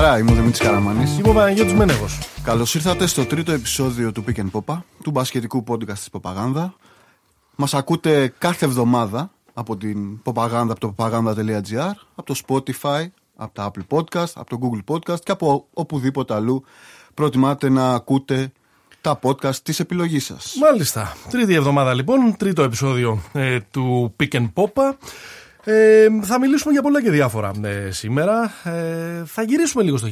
χαρά, είμαι ο Δημήτρης Καραμανή. Είμαι ο Παναγιώτης Μένεγος. Καλώς ήρθατε στο τρίτο επεισόδιο του Pick and Popa, του μπασκετικού podcast της Ποπαγάνδα. Μας ακούτε κάθε εβδομάδα από την Ποπαγάνδα, από το popaganda.gr, από το Spotify, από τα Apple Podcast, από το Google Podcast και από οπουδήποτε αλλού προτιμάτε να ακούτε τα podcast της επιλογής σας. Μάλιστα. Τρίτη εβδομάδα λοιπόν, τρίτο επεισόδιο ε, του Pick and Popa. Ε, θα μιλήσουμε για πολλά και διάφορα ε, σήμερα. Ε, θα γυρίσουμε λίγο στο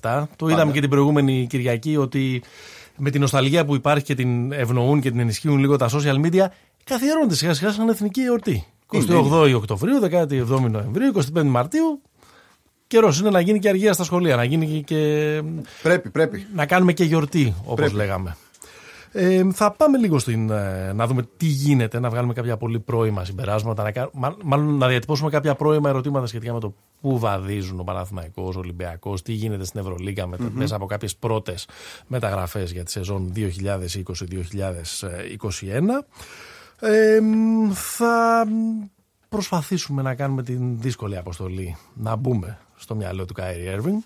1987. Το είδαμε και την προηγούμενη Κυριακή ότι με την νοσταλγία που υπάρχει και την ευνοούν και την ενισχύουν λίγο τα social media, καθιερώνεται σιγά σιγά σαν εθνική εορτή. 28 Οκτωβρίου, 17 Νοεμβρίου, 25 Μαρτίου. Καιρός είναι να γίνει και αργία στα σχολεία, να γίνει και. Πρέπει, πρέπει. Να κάνουμε και γιορτή, όπως λέγαμε. Ε, θα πάμε λίγο στην, ε, να δούμε τι γίνεται, να βγάλουμε κάποια πολύ πρώιμα συμπεράσματα, να, μάλλον να διατυπώσουμε κάποια πρώιμα ερωτήματα σχετικά με το πού βαδίζουν ο Παναθηναϊκός, ο Ολυμπιακός, τι γίνεται στην Ευρωλίγκα μέσα από κάποιες πρώτες μεταγραφές για τη σεζόν 2020-2021. Ε, θα προσπαθήσουμε να κάνουμε την δύσκολη αποστολή να μπούμε στο μυαλό του Κάιρι Έρβινγκ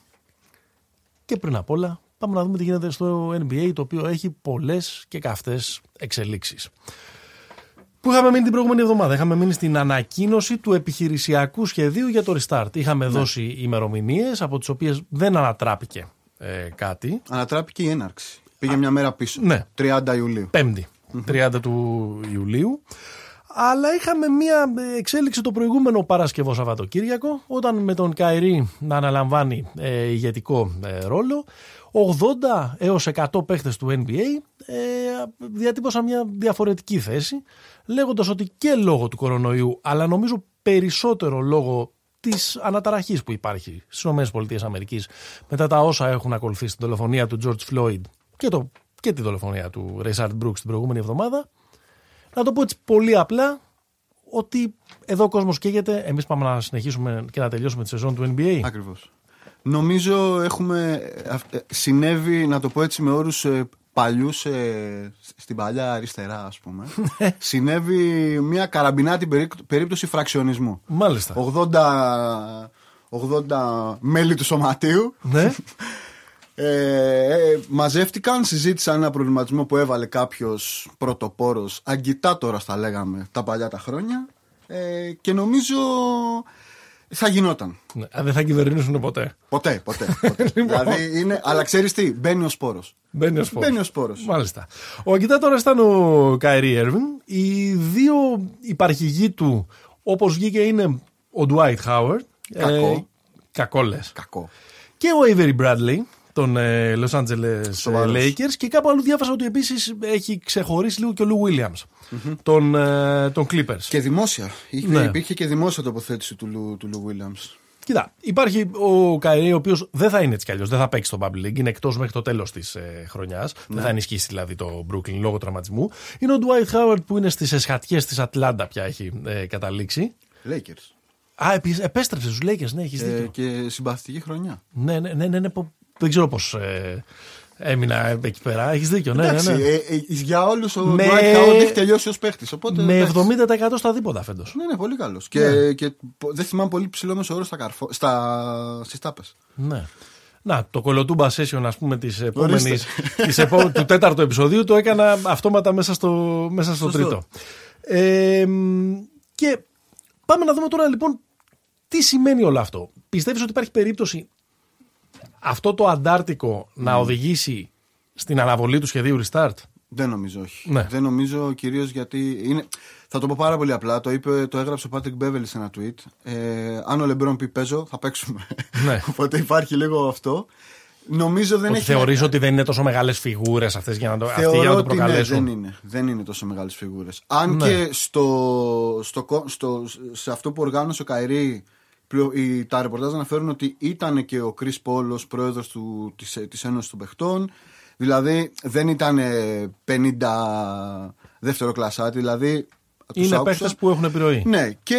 και πριν απ' όλα πάμε να δούμε τι γίνεται στο NBA το οποίο έχει πολλές και καυτές εξελίξεις. Πού είχαμε μείνει την προηγούμενη εβδομάδα; Είχαμε μείνει στην ανακοίνωση του επιχειρησιακού σχεδίου για το restart. Είχαμε ναι. δώσει ημερομηνίες από τις οποίες δεν ανατράπηκε ε, κάτι. Ανατράπηκε η έναρξη. Πήγε μια μέρα πίσω. Ναι. 30 Ιουλίου. 5η. 30 του Ιουλίου. Αλλά είχαμε μία εξέλιξη το προηγούμενο Παρασκευό Σαββατοκύριακο, όταν με τον Καϊρή να αναλαμβάνει ε, ηγετικό ε, ρόλο, 80 έως 100 παίχτες του NBA ε, διατύπωσαν μια διαφορετική θέση, λέγοντας ότι και λόγω του κορονοϊού, αλλά νομίζω περισσότερο λόγω της αναταραχής που υπάρχει στις ΗΠΑ μετά τα όσα έχουν ακολουθήσει την δολοφονία του George Floyd και, το, και τη δολοφονία του Richard Brooks την προηγούμενη εβδομάδα, να το πω έτσι πολύ απλά, ότι εδώ ο κόσμος καίγεται, εμείς πάμε να συνεχίσουμε και να τελειώσουμε τη σεζόν του NBA. Ακριβώς. Νομίζω έχουμε, ε, συνέβη, να το πω έτσι με όρους ε, παλιούς ε, στην παλιά αριστερά ας πούμε ναι. συνέβη μια καραμπινάτη περίπτωση φραξιονισμού Μάλιστα 80, 80 μέλη του σωματείου ναι. Ε, μαζεύτηκαν, συζήτησαν ένα προβληματισμό που έβαλε κάποιος πρωτοπόρος, αγκιτάτορας θα λέγαμε τα παλιά τα χρόνια. Ε, και νομίζω θα γινόταν. Ναι, δεν θα κυβερνήσουν ποτέ. Ποτέ, ποτέ. ποτέ. Λοιπόν. δηλαδή είναι, αλλά ξέρεις τι, μπαίνει ο σπόρος. Μπαίνει ο σπόρος. Μπαίνει ο σπόρος. Μάλιστα. Ο αγκιτάτορα ήταν ο Καϊρή Έρβιν. Οι δύο υπαρχηγοί του, όπως βγήκε, είναι ο Ντουάιτ Χάουαρτ. Κακό. Ε, κακό λες. Κακό. Και ο Avery Bradley των ε, Los Angeles ε, Lakers και κάπου αλλού διάβασα ότι επίσης έχει ξεχωρίσει λίγο και ο Λου Williams mm-hmm. των, ε, των Clippers. Και δημόσια. Είχε, ναι. Υπήρχε και δημόσια τοποθέτηση του Λου, του Lou Williams. Κοίτα, υπάρχει ο Kyrie, ο οποίος δεν θα είναι έτσι κι αλλιώς, δεν θα παίξει στο Bubble League, είναι εκτός μέχρι το τέλος της ε, χρονιάς. Ναι. Δεν θα ενισχύσει δηλαδή το Brooklyn λόγω τραυματισμού. Είναι ο Dwight Howard που είναι στις εσχατιές της Ατλάντα πια έχει ε, καταλήξει. Lakers. Α, επέστρεψε στους Lakers, ναι, έχεις δίκιο. και συμπαθητική χρονιά. Ναι, ναι, ναι, ναι, ναι δεν ξέρω πώς ε, έμεινα εκεί πέρα. Έχεις δίκιο. Ναι, Εντάξει, ναι, ναι. Ε, ε, για όλους ο με... Dwight Howard έχει τελειώσει ως παίχτης. Με 70% στα δίποτα φέτος. Ναι, ναι, πολύ καλός. Και, ναι. και δεν θυμάμαι πολύ ψηλό μέσο όρο στα, καρφο... στα... στις τάπες. Ναι. Να, το κολοτούμπα session ας πούμε της επόμενης, της επό... του τέταρτου επεισοδίου το έκανα αυτόματα μέσα στο, μέσα στο τρίτο. Ε, και πάμε να δούμε τώρα λοιπόν τι σημαίνει όλο αυτό. Πιστεύεις ότι υπάρχει περίπτωση αυτό το αντάρτικο να οδηγήσει στην αναβολή του σχεδίου restart; Δεν νομίζω, όχι. Ναι. Δεν νομίζω κυρίως γιατί. Είναι... Θα το πω πάρα πολύ απλά. Το, είπε, το έγραψε ο Patrick Beverly σε ένα tweet. Ε, αν ο Λεμπρόν πει παίζω, θα παίξουμε. Ναι. Οπότε υπάρχει λίγο αυτό. Νομίζω δεν ότι έχει. Θεωρείς ότι δεν είναι τόσο μεγάλες φιγούρες αυτές για να το, Θεωρώ για να το ότι ναι, προκαλέσουν; δεν είναι. Δεν είναι τόσο μεγάλες φιγούρες. Αν Ναι. και στο, στο, στο, σε αυτό που οργάνωσε ο Καϊρή τα ρεπορτάζ αναφέρουν ότι ήταν και ο Κρι Πόλο πρόεδρος της της Ένωσης των Παιχτών. Δηλαδή δεν ήταν 50 δεύτερο κλασάτη, δηλαδή. Είναι παίχτες που έχουν επιρροή. Ναι, και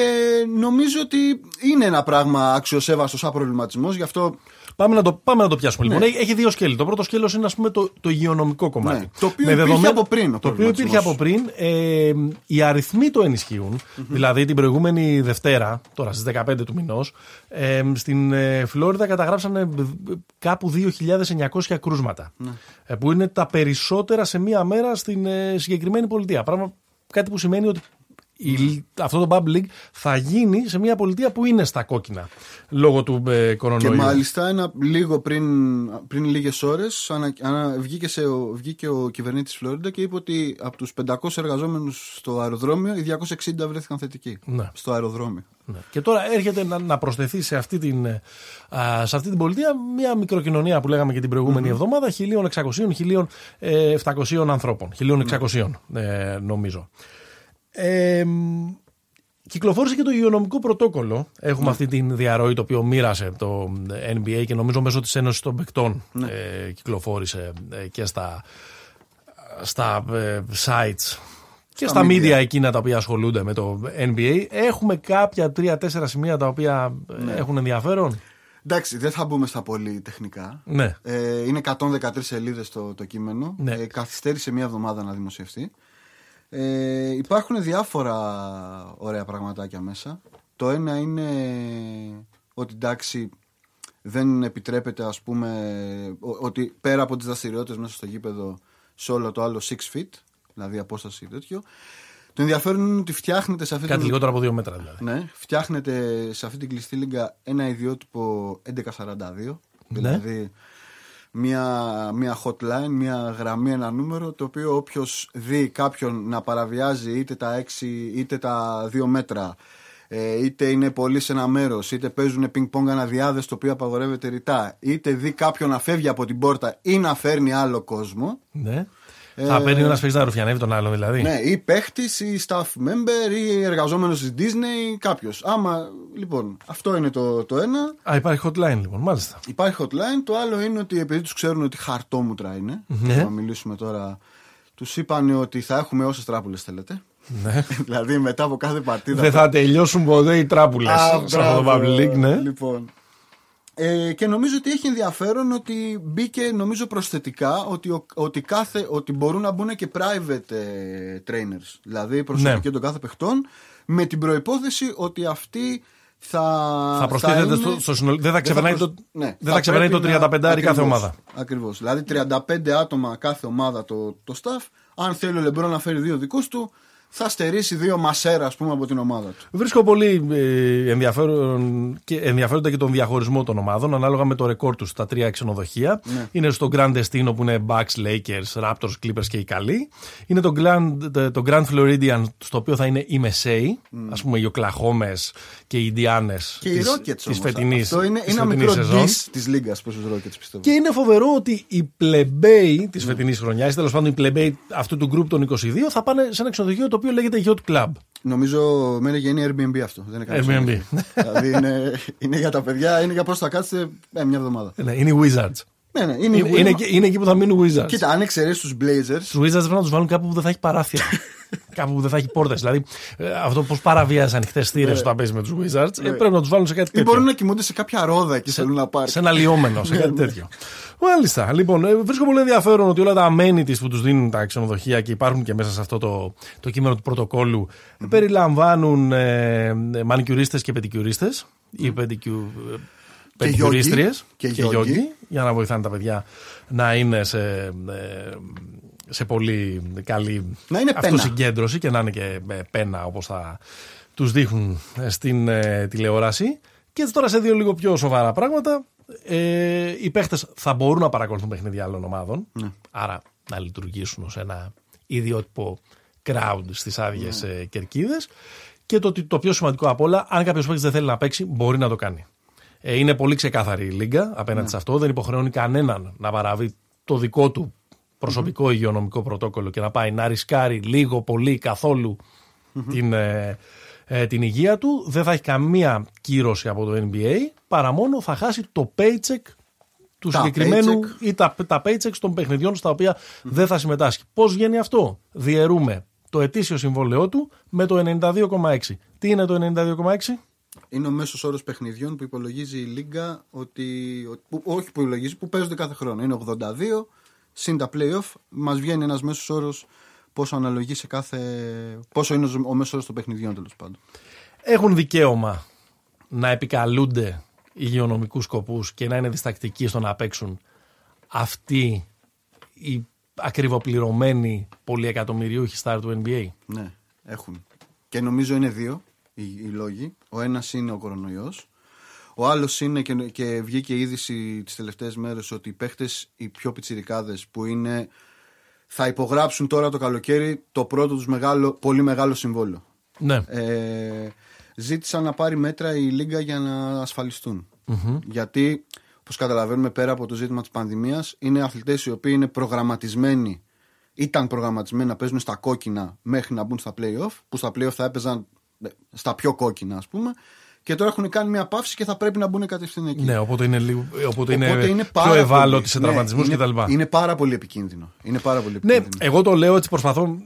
νομίζω ότι είναι ένα πράγμα αξιοσέβαστος σαν προβληματισμό. Γι' αυτό Πάμε να το, πάμε να το πιάσουμε λοιπόν. Έχει, έχει δύο σκέλη. Το πρώτο σκέλος είναι ας πούμε, το, το υγειονομικό κομμάτι. Ναι. Το οποίο υπήρχε από πριν. ο Το οποίο υπήρχε από πριν. Ε, οι αριθμοί το ενισχύουν. Δηλαδή την προηγούμενη Δευτέρα, τώρα στις 15 του μηνός, ε, στην ε, Φλόριδα καταγράψανε ε, κάπου 2.900 κρούσματα. Ε, που είναι τα περισσότερα σε μία μέρα στην ε, συγκεκριμένη πολιτεία. Πράγμα κάτι που σημαίνει ότι η, αυτό το Bubble League θα γίνει σε μια πολιτεία που είναι στα κόκκινα λόγω του ε, κορονοϊού. Και μάλιστα ένα, λίγο πριν, πριν λίγες ώρες ανα, ανα, βγήκε, σε, βγήκε ο κυβερνήτης της Φλόριντα και είπε ότι από τους 500 εργαζόμενους στο αεροδρόμιο οι 260 βρέθηκαν θετικοί Ναι. στο αεροδρόμιο. Ναι. Και τώρα έρχεται να, να προσθεθεί σε αυτή, την, ε, α, σε αυτή την πολιτεία μια μικροκοινωνία που λέγαμε και την προηγούμενη εβδομάδα 1.600-1.700 ανθρώπων. 1.600 ε, νομίζω. Ε, κυκλοφόρησε και το υγειονομικό πρωτόκολλο. Έχουμε αυτή την διαρροή το οποίο μοίρασε το NBA και νομίζω μέσω της Ένωσης των Παικτών ε, κυκλοφόρησε ε, και στα, στα ε, sites και στα, media. εκείνα τα οποία ασχολούνται με το NBA. Έχουμε κάποια τρία-τέσσερα σημεία τα οποία ε, έχουν ενδιαφέρον; Εντάξει, δεν θα μπούμε στα πολύ τεχνικά. Ναι. Ε, είναι 113 σελίδες το, το κείμενο. Ναι. Ε, καθυστέρησε μία εβδομάδα να δημοσιευτεί. Ε, υπάρχουν διάφορα ωραία πραγματάκια μέσα. Το ένα είναι ότι εντάξει δεν επιτρέπεται ας πούμε ο- ότι πέρα από τις δραστηριότητες μέσα στο γήπεδο σε όλο το άλλο 6 feet, δηλαδή απόσταση τέτοιο. Το ενδιαφέρον είναι ότι φτιάχνεται σε αυτή Κάτι την... λιγότερο από δύο μέτρα δηλαδή. Ναι, φτιάχνεται σε αυτή την κλειστή λίγκα ένα ιδιότυπο 1142. Δηλαδή μια, μια hotline, μια γραμμή, ένα νούμερο το οποίο όποιος δει κάποιον να παραβιάζει είτε τα 6 είτε τα 2 μέτρα ε, είτε είναι πολύ σε ένα μέρος, είτε παίζουν πινκ-πονγκ αναδιάδε το οποίο απαγορεύεται ρητά, είτε δει κάποιον να φεύγει από την πόρτα ή να φέρνει άλλο κόσμο. Ναι. Θα παίρνει ένας παίχτη να ρουφιανεύει τον άλλον δηλαδή. Ε, Ναι, ή παίχτης, ή staff member, ή εργαζόμενος τη Disney, κάποιος. Άμα. Λοιπόν, αυτό είναι το, το ένα. Α, υπάρχει hotline λοιπόν, μάλιστα. Υπάρχει hotline. Το άλλο είναι ότι επειδή τους ξέρουν ότι χαρτόμουτρα είναι. Ναι. Να μιλήσουμε τώρα. Τους είπαν ότι θα έχουμε όσες τράπουλες θέλετε. Ναι. δηλαδή μετά από κάθε παρτίδα. Δεν θα τελειώσουν ποτέ οι τράπουλες Α, σε αυτό το μπράβο. Bubble League, ναι. Λοιπόν. Ε, και νομίζω ότι έχει ενδιαφέρον ότι μπήκε νομίζω προσθετικά ότι, ο- ότι, κάθε, ότι μπορούν να μπουν και private ε, trainers. Δηλαδή προσωπικοί Ναι. των κάθε παιχτών με την προϋπόθεση ότι αυτοί θα, Θα προστίθεται είναι- στο, στο συνολ- Δεν θα ξεπερνάει προσ- το, ναι, δεν θα ξεπερνάει το πρέπει 35 να- κάθε ακριβώς, ομάδα. Ακριβώς. Δηλαδή 35 άτομα κάθε ομάδα το, το staff. Αν θέλει ο Λεμπρό να φέρει δύο δικούς του, θα στερήσει δύο μασέρα ας πούμε από την ομάδα του. Βρίσκω πολύ ε, ενδιαφέρον και, ενδιαφέροντα και τον διαχωρισμό των ομάδων ανάλογα με το ρεκόρ τους στα τρία ξενοδοχεία. Ναι. Είναι στο Grand Destino που είναι Bucks, Lakers, Raptors, Clippers και οι καλοί. Είναι το Grand, το Grand Floridian στο οποίο θα είναι οι μεσαίοι, ας πούμε οι Οκλαχόμες και οι Ιντιάνες Και οι της, Rockets της όμως. φετινής, Αυτό είναι, της είναι ένα φετινής μικρό σεζόν. diss της Λίγκας προς τους Rockets πιστεύω. Και είναι φοβερό ότι οι πλεμπέοι της φετινής χρονιάς, ή τέλος πάντων οι πλεμπέοι αυτού του γκρουπ των 22, θα πάνε σε ένα ξενοδοχείο το οποίο λέγεται Yacht Club. Νομίζω με έλεγε είναι Airbnb αυτό. Δεν είναι κανένα Airbnb. ξενοδοχείο. δηλαδή είναι, είναι για τα παιδιά, είναι για πώς θα κάτσετε ε, μια εβδομάδα. Ναι, είναι οι Wizards. Ναι, ναι, είναι, Είναι, η είναι, Wizards. εκεί- είναι εκεί που θα μείνουν οι Wizards. Κοίτα, αν εξαιρέσεις τους Blazers. Τους Wizards πρέπει να τους βάλουν κάπου που δεν θα έχει παράθυρα. κάπου που δεν θα έχει πόρτες. Δηλαδή, ε, αυτό πώς παραβιάζει ανοιχτέ θύρες όταν παίζει με τους Wizards, ε, πρέπει να τους βάλουν σε κάτι Ναι. Ή τέτοιο. μπορούν να κοιμούνται σε κάποια ρόδα εκεί θέλουν να πάρουν. Σε ένα λιόμενο, σε κάτι Ναι, ναι. τέτοιο. Μάλιστα. Λοιπόν, ε, βρίσκω πολύ ενδιαφέρον ότι όλα τα amenities που τους δίνουν τα ξενοδοχεία και υπάρχουν και μέσα σε αυτό το, το κείμενο του πρωτοκόλλου περιλαμβάνουν ε, μανικιουρίστες και πεντικιουρίστες ή πεντικιου. Και Πεντικιουρίστριες γιόγκι. Και και γιόγκι. γιόγκι για να βοηθάνε τα παιδιά να είναι σε, ε, σε πολύ καλή Να είναι πένα. αυτοσυγκέντρωση και να είναι και ε, πένα όπως θα τους δείχνουν ε, στην ε, τηλεόραση. Και έτσι τώρα σε δύο λίγο πιο σοβαρά πράγματα. Ε, οι παίχτες θα μπορούν να παρακολουθούν παιχνίδια άλλων ομάδων. Ναι. Άρα να λειτουργήσουν ως ένα ιδιότυπο crowd στις άδειες Ναι. ε, κερκίδες. Και το, ότι- το πιο σημαντικό απ' όλα, αν κάποιος παίκτης δεν θέλει να παίξει, μπορεί να το κάνει. Ε, είναι πολύ ξεκάθαρη η Λίγκα απέναντι Ναι. σε αυτό. Δεν υποχρεώνει κανέναν να παραβεί το δικό του προσωπικό υγειονομικό πρωτόκολλο και να πάει να ρισκάρει λίγο, πολύ, καθόλου την, ε, ε, την υγεία του. Δεν θα έχει καμία κύρωση από το NBA, παρά μόνο θα χάσει το paycheck του Τα συγκεκριμένου paycheck. ή τα, τα paychecks των παιχνιδιών στα οποία δεν θα συμμετάσχει. Πώς βγαίνει αυτό; Διαιρούμε το ετήσιο συμβόλαιό του με το 92,6. Τι είναι το 92,6? Είναι ο μέσος όρος παιχνιδιών που υπολογίζει η Λίγκα ότι. Που, όχι που υπολογίζει, που παίζονται κάθε χρόνο. Είναι 82, συν τα playoff, μας βγαίνει ένας μέσος όρος πόσο αναλογεί σε κάθε. πόσο είναι ο μέσος όρος των παιχνιδιών τέλος πάντων. Έχουν δικαίωμα να επικαλούνται υγειονομικούς σκοπούς και να είναι διστακτικοί στο να παίξουν αυτοί οι ακριβοπληρωμένοι πολυεκατομμυριούχοι στάρ του NBA. Ναι, έχουν. Και νομίζω είναι δύο οι, οι λόγοι. Ο ένας είναι ο κορονοϊός. Ο άλλος είναι και, και βγήκε η είδηση τις τελευταίες μέρες ότι οι παίχτες, οι πιο πιτσιρικάδες που είναι. θα υπογράψουν τώρα το καλοκαίρι το πρώτο τους μεγάλο, πολύ μεγάλο συμβόλαιο. Ναι. Ε, ζήτησαν να πάρει μέτρα η Λίγκα για να ασφαλιστούν. Γιατί, όπως καταλαβαίνουμε, πέρα από το ζήτημα της πανδημίας, είναι αθλητές οι οποίοι είναι προγραμματισμένοι, ήταν προγραμματισμένοι να παίζουν στα κόκκινα μέχρι να μπουν στα playoff, που στα playoff θα έπαιζαν ε, στα πιο κόκκινα, ας πούμε. Και τώρα έχουν κάνει μια παύση και θα πρέπει να μπουν κατευθείαν εκεί. Ναι, οπότε είναι, λίγο, οπότε Οπότε είναι, είναι πιο πάρα ευάλωτοι πολύ- σε ναι, τραυματισμού είναι- κτλ. Είναι πάρα πολύ επικίνδυνο. Είναι πάρα πολύ Ναι, επικίνδυνο. εγώ το λέω έτσι προσπαθώ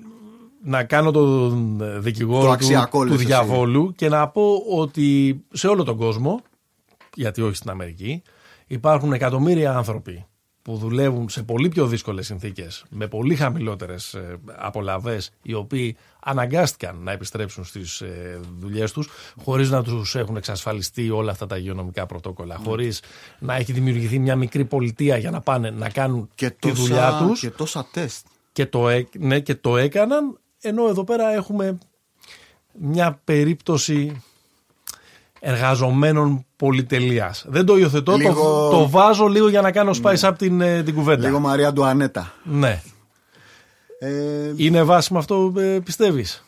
να κάνω τον δικηγόρο Το του, αξιακό, του λες εσύ. διαβόλου και να πω ότι σε όλο τον κόσμο, γιατί όχι στην Αμερική, υπάρχουν εκατομμύρια άνθρωποι που δουλεύουν σε πολύ πιο δύσκολες συνθήκες, με πολύ χαμηλότερες ε, απολαβές, οι οποίοι αναγκάστηκαν να επιστρέψουν στις ε, δουλειές τους, χωρίς να τους έχουν εξασφαλιστεί όλα αυτά τα υγειονομικά πρωτόκολλα, χωρίς να έχει δημιουργηθεί μια μικρή πολιτεία για να πάνε να κάνουν και, τη τόσα, δουλειά τους και τόσα τεστ. και το, έ- ναι, και το έκαναν ενώ εδώ πέρα έχουμε μια περίπτωση εργαζομένων πολυτελείας. Δεν το υιοθετώ, Λίγο- το, το βάζω λίγο για να κάνω spice up την, ε, την κουβέντα. Λίγο Μαρία Αντουανέτα. Ναι. Ε, Είναι βάσιμο αυτό ε, πιστεύεις;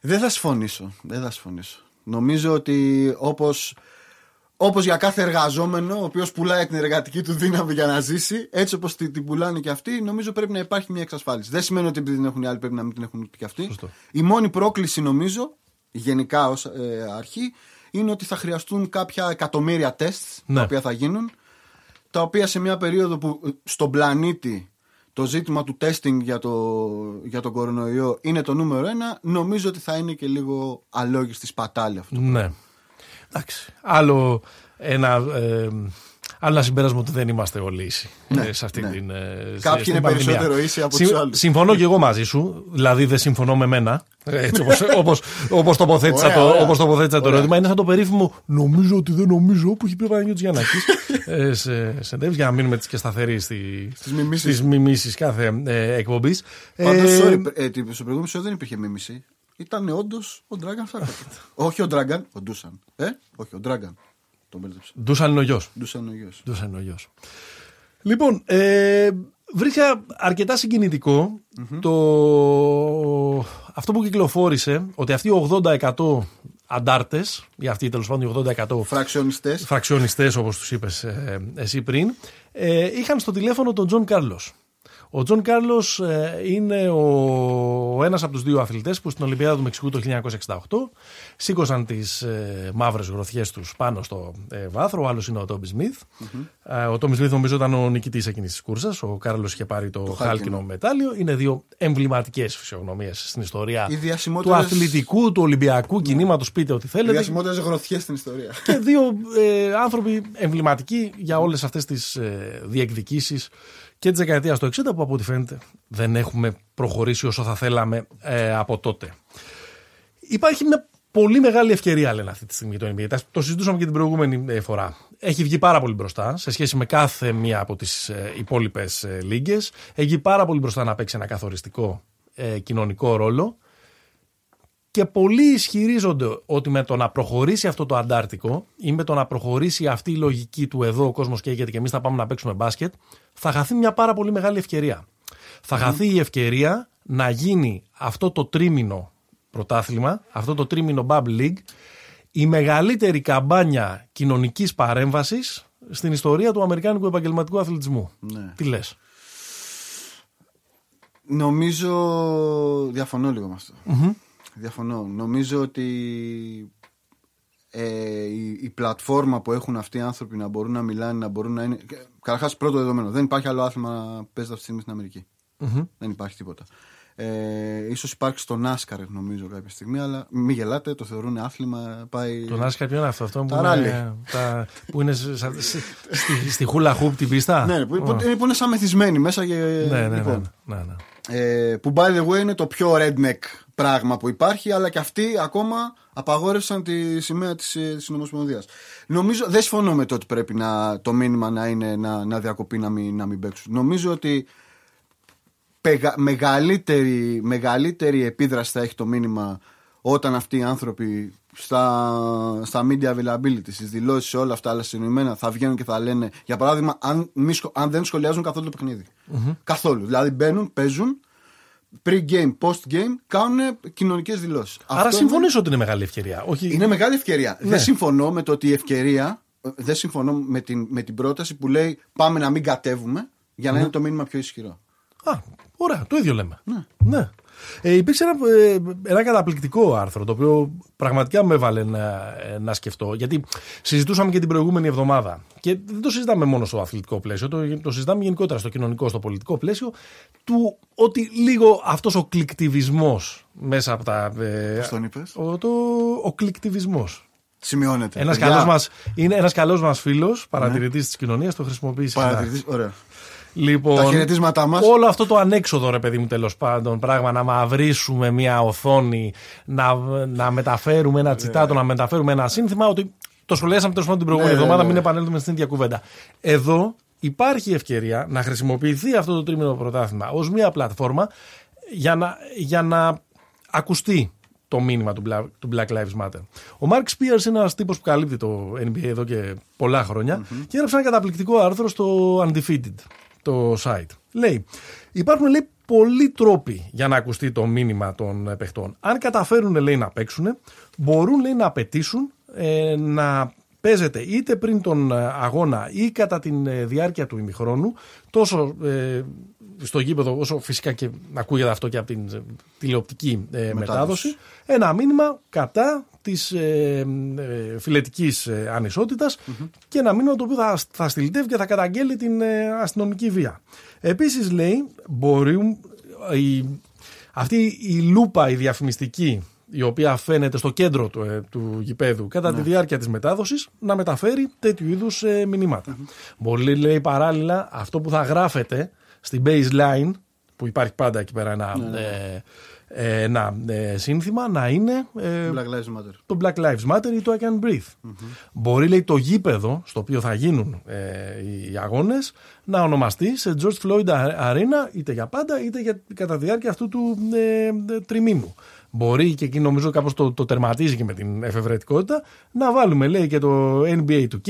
Δεν θα συμφωνήσω. Δεν θα συμφωνήσω. Νομίζω ότι όπως, όπως για κάθε εργαζόμενο, ο οποίος πουλάει την εργατική του δύναμη για να ζήσει, έτσι όπως την, την πουλάνε και αυτοί, νομίζω πρέπει να υπάρχει μια εξασφάλιση. Δεν σημαίνει ότι επειδή την έχουν οι άλλοι πρέπει να μην την έχουν και αυτοί. Σωστό. Η μόνη πρόκληση νομίζω, γενικά ως ε, αρχή, είναι ότι θα χρειαστούν κάποια εκατομμύρια τεστ Ναι. τα οποία θα γίνουν, τα οποία σε μια περίοδο που ε, στον πλανήτη το ζήτημα του testing για, το, για τον κορονοϊό είναι το νούμερο ένα, νομίζω ότι θα είναι και λίγο αλόγιστη σπατάλη αυτό. Ναι. Εντάξει. Άλλο ένα, ε, άλλο ένα συμπέρασμα ότι δεν είμαστε όλοι ίσοι Ναι, ε, σε αυτή ναι. την. ε, σε- Κάποιοι στην είναι πανδημία. περισσότερο ίσοι από Συμ- τους άλλους. Συμφωνώ και εγώ μαζί σου. Δηλαδή δεν συμφωνώ με μένα. Έτσι όπως, όπως, όπως τοποθέτησα Ωραία, το, ωραία. όπως τοποθέτησα το Ωραία. ερώτημα. Είναι σαν το περίφημο νομίζω ότι δεν νομίζω που έχει πει ο Παναγιώτης Γιαννάκης ε, σε συνεντεύξεις για να μείνουμε έτσι και σταθεροί στη, Στις μιμήσεις. στις μιμήσεις κάθε ε, εκπομπής. Πάντως, Ε, sorry, ε, τι- στο προηγούμενο show δεν υπήρχε μίμηση. Ήταν όντως ο Dragon Φάκατο. όχι ο Dragon, ο Ντούσαν. Ε, όχι, ο Dragon. Τον μπέρδεψα. Ντούσαν είναι ο γιος. Ντούσαν ο γιος. Ντούσαν είναι ο γιος. Λοιπόν, ε, βρήκα αρκετά συγκινητικό το, αυτό που κυκλοφόρησε, ότι αυτοί οι 80% αντάρτες, ή αυτοί τέλος πάντων οι 80% Φραξιονιστές. φραξιονιστές όπως τους είπες ε, εσύ πριν, ε, είχαν στο τηλέφωνο τον Τζον Κάρλος. Ο Τζον Κάρλος ε, είναι ο, ο ένας από τους δύο αθλητές που στην Ολυμπιάδα του Μεξικού το 1968 σήκωσαν τις ε, μαύρες γροθιές τους πάνω στο ε, βάθρο. Ο άλλος είναι ο Τόμι Σμιθ. Ε, ο Τόμπι Σμιθ νομίζω ήταν ο νικητής εκείνης της κούρσας. Ο Κάρλος είχε πάρει το, χάλκινο. χάλκινο μετάλλιο. Είναι δύο εμβληματικές φυσιογνωμίες στην ιστορία Οι του διασημότερες- αθλητικού, του ολυμπιακού κινήματος, πείτε ό,τι Οι θέλετε διασημότερε γροθιές στην ιστορία. και δύο ε, άνθρωποι εμβληματικοί για όλες αυτές τις ε, διεκδικήσεις και της δεκαετίας του 60 που από ό,τι φαίνεται δεν έχουμε προχωρήσει όσο θα θέλαμε ε, από τότε. Υπάρχει μια πολύ μεγάλη ευκαιρία λένε αυτή τη στιγμή το NBA. Τα- Το συζητούσαμε και την προηγούμενη ε, φορά. Έχει βγει πάρα πολύ μπροστά σε σχέση με κάθε μία από τις ε, υπόλοιπες ε, λίγκες. Έχει βγει πάρα πολύ μπροστά να παίξει ένα καθοριστικό ε, κοινωνικό ρόλο. Και πολλοί ισχυρίζονται ότι με το να προχωρήσει αυτό το Αντάρτικο ή με το να προχωρήσει αυτή η λογική του εδώ ο κόσμος καίγεται και εμείς θα πάμε να παίξουμε μπάσκετ, θα χαθεί μια πάρα πολύ μεγάλη ευκαιρία. Θα χαθεί η ευκαιρία να γίνει αυτό το τρίμηνο πρωτάθλημα, αυτό το τρίμηνο Bub League, η μεγαλύτερη καμπάνια κοινωνικής παρέμβασης στην ιστορία του Αμερικάνικου επαγγελματικού αθλητισμού. Ναι. Τι λες; Νομίζω. Διαφωνώ λίγο με αυτό. Διαφωνώ. Νομίζω ότι ε, η, η πλατφόρμα που έχουν αυτοί οι άνθρωποι να μπορούν να μιλάνε, να μπορούν να είναι. Καταρχάς, πρώτο δεδομένο. Δεν υπάρχει άλλο άθλημα να παίζεται αυτή τη στιγμή στην αμερικη Δεν υπάρχει τίποτα. Ε, ίσως υπάρξει στο NASCAR νομίζω κάποια στιγμή, αλλά μην γελάτε, το θεωρούν άθλημα. Πάει... Το NASCAR ποιο είναι αυτό, αυτό που, Τα είναι, τα, που είναι σε- σε- σε- στη, στη χούλα χούπ την πίστα; ναι, που, που, Ω. που είναι σαν μεθυσμένοι μέσα. Και, ναι, ναι, ναι, λοιπόν, ναι, ναι. Ε, που by the way είναι το πιο redneck πράγμα που υπάρχει, αλλά και αυτοί ακόμα απαγόρευσαν τη σημαία της, ε, της Συνομοσπονδίας. Νομίζω, δεν συμφωνώ με το ότι πρέπει να, το μήνυμα να είναι να, να διακοπεί να μην, να μην παίξουν. Νομίζω ότι πεγα- μεγαλύτερη, μεγαλύτερη επίδραση θα έχει το μήνυμα όταν αυτοί οι άνθρωποι στα, στα media availability, στις δηλώσεις, σε όλα αυτά, αλλά συνειδημένα θα βγαίνουν και θα λένε, για παράδειγμα, αν, μη σχο- αν δεν σχολιάζουν καθόλου το παιχνιδι Καθόλου. Δηλαδή μπαίνουν, παίζουν, pre-game, post-game, κάνουν κοινωνικές δηλώσεις. Άρα συμφωνήσω ότι είναι μεγάλη ευκαιρία. Όχι... Είναι μεγάλη ευκαιρία. Ναι. Δεν συμφωνώ με το ότι η ευκαιρία. ε, Δεν συμφωνώ με την, με την πρόταση που λέει πάμε να μην κατέβουμε για να είναι το μήνυμα πιο ισχυρό. Α, ωραία, το ίδιο λέμε. Ναι. Ε, υπήρξε ένα, ε, ένα καταπληκτικό άρθρο το οποίο πραγματικά με έβαλε να, ε, να σκεφτώ. Γιατί συζητούσαμε και την προηγούμενη εβδομάδα. Και δεν το συζητάμε μόνο στο αθλητικό πλαίσιο, το, το συζητάμε γενικότερα στο κοινωνικό, στο πολιτικό πλαίσιο. Του ότι λίγο αυτός ο κλικτιβισμός μέσα από τα. Ε, Πώς τον είπες; Ο, το, ο κλικτιβισμός. Σημειώνεται. Ένας Παιδιά, καλός μας, είναι ένας καλός μας φίλος, παρατηρητής της κοινωνίας, το χρησιμοποιεί συχνά. παρατηρητής- Ωραία. Λοιπόν, Τα χαιρετίσματά μας. Όλο αυτό το ανέξοδο, ρε παιδί μου, τέλος πάντων, πράγμα να μαυρίσουμε μια οθόνη, να, να μεταφέρουμε ένα τσιτάτο, να μεταφέρουμε ένα σύνθημα, ότι το σχολιάσαμε τέλος πάντων την προηγούμενη Ναι, ναι, εβδομάδα, ναι. μην επανέλθουμε στην ίδια κουβέντα. Εδώ υπάρχει ευκαιρία να χρησιμοποιηθεί αυτό το τρίμηνο πρωτάθλημα ως μια πλατφόρμα για να, για να ακουστεί το μήνυμα του Black, του Black Lives Matter. Ο Mark Spears είναι ένας τύπος που καλύπτει το NBA εδώ και πολλά χρόνια και έγραψε ένα καταπληκτικό άρθρο στο Undefeated, το site. Λέει, υπάρχουν λέει πολλοί τρόποι για να ακουστεί το μήνυμα των ε, παιχτών. Αν καταφέρουν λέει να παίξουν, μπορούν λέει να απαιτήσουν ε, να παίζεται είτε πριν τον ε, αγώνα ή κατά τη διάρκεια του ημιχρόνου τόσο ε, στο γήπεδο όσο φυσικά και ακούγεται αυτό και από την ε, τηλεοπτική ε, μετάδοση ένα μήνυμα κατά της ε, ε, φιλετικής ε, ανισοτητας και ένα μήνυμα το οποίο θα, θα στυλιτεύει και θα καταγγέλει την ε, αστυνομική βία. Επίσης λέει μπορούν η, αυτή η λούπα η διαφημιστική η οποία φαίνεται στο κέντρο του, ε, του γηπέδου κατά τη διάρκεια της μετάδοσης να μεταφέρει τέτοιου είδους ε, μηνύματα. Μπορεί λέει παράλληλα αυτό που θα γράφεται στην baseline που υπάρχει πάντα εκεί πέρα ένα, ε, ε, ένα ε, σύνθημα να είναι ε, Black Lives Matter. το Black Lives Matter ή το I Can Breathe. Μπορεί λέει το γήπεδο στο οποίο θα γίνουν ε, οι αγώνες να ονομαστεί σε George Floyd Arena είτε για πάντα είτε για, κατά τη διάρκεια αυτού του ε, ε, τριμήνου. Μπορεί και εκεί νομίζω κάπως το, το τερματίζει και με την εφευρετικότητα να βάλουμε λέει και το NBA 2K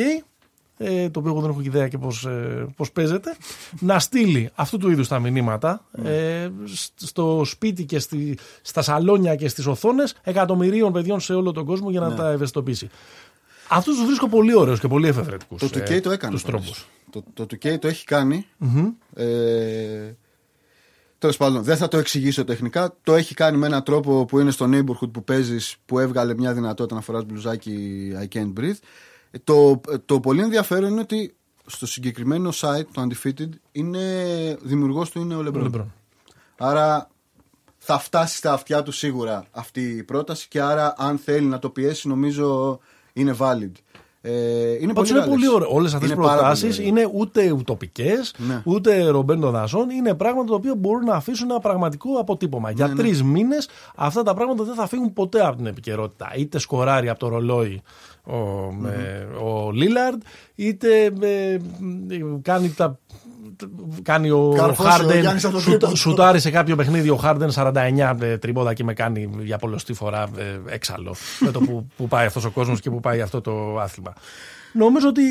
ε, το οποίο εγώ δεν έχω ιδέα και πώς, ε, πώς παίζεται, να στείλει αυτού του είδους τα μηνύματα ε, σ- στο σπίτι και στη, στα σαλόνια και στις οθόνες εκατομμυρίων παιδιών σε όλο τον κόσμο για να τα ευαισθητοποιήσει. Αυτούς τους βρίσκω πολύ ωραίους και πολύ εφευρετικούς. Το 2K το έκανε. Τους πάντως. τρόπους. Το, το 2K το έχει κάνει. Ε, Τέλος πάντων, δεν θα το εξηγήσω τεχνικά. Το έχει κάνει με έναν τρόπο που είναι στο neighborhood που παίζεις, που έβγαλε μια δυνατότητα να φοράς μπλουζάκι I can't breathe. Ε, Το, το πολύ ενδιαφέρον είναι ότι στο συγκεκριμένο site, το Undefeated, είναι δημιουργός του είναι ο LeBron. LeBron. Άρα θα φτάσει στα αυτιά του σίγουρα αυτή η πρόταση και άρα αν θέλει να το πιέσει νομίζω είναι valid. Ε, είναι Πάντως πολύ, είναι πολύ ωραίο. Όλες αυτές οι Είναι πάρα πολύ προτάσεις ωραίο. είναι ούτε ουτοπικές, Ναι. ούτε ρομπέντο δασών. Είναι πράγματα τα οποία μπορούν να αφήσουν ένα πραγματικό αποτύπωμα. Ναι, Για τρεις μήνες αυτά τα πράγματα δεν θα φύγουν ποτέ από την επικαιρότητα. Είτε σκοράρει από το ρολόι ο, με- ο Λίλαρντ, είτε ε, κάνει τα. Κάνει ο Καρφώσει ο Χάρντεν, Γιάννης από το σουτ- τρίποντο. σουτάρει σε κάποιο παιχνίδι ο Χάρντεν 49 ε, τρίποδα και με κάνει για πολλωστή φορά ε, έξαλλο με το που, που πάει αυτός ο κόσμος και που πάει αυτό το άθλημα. Νομίζω ότι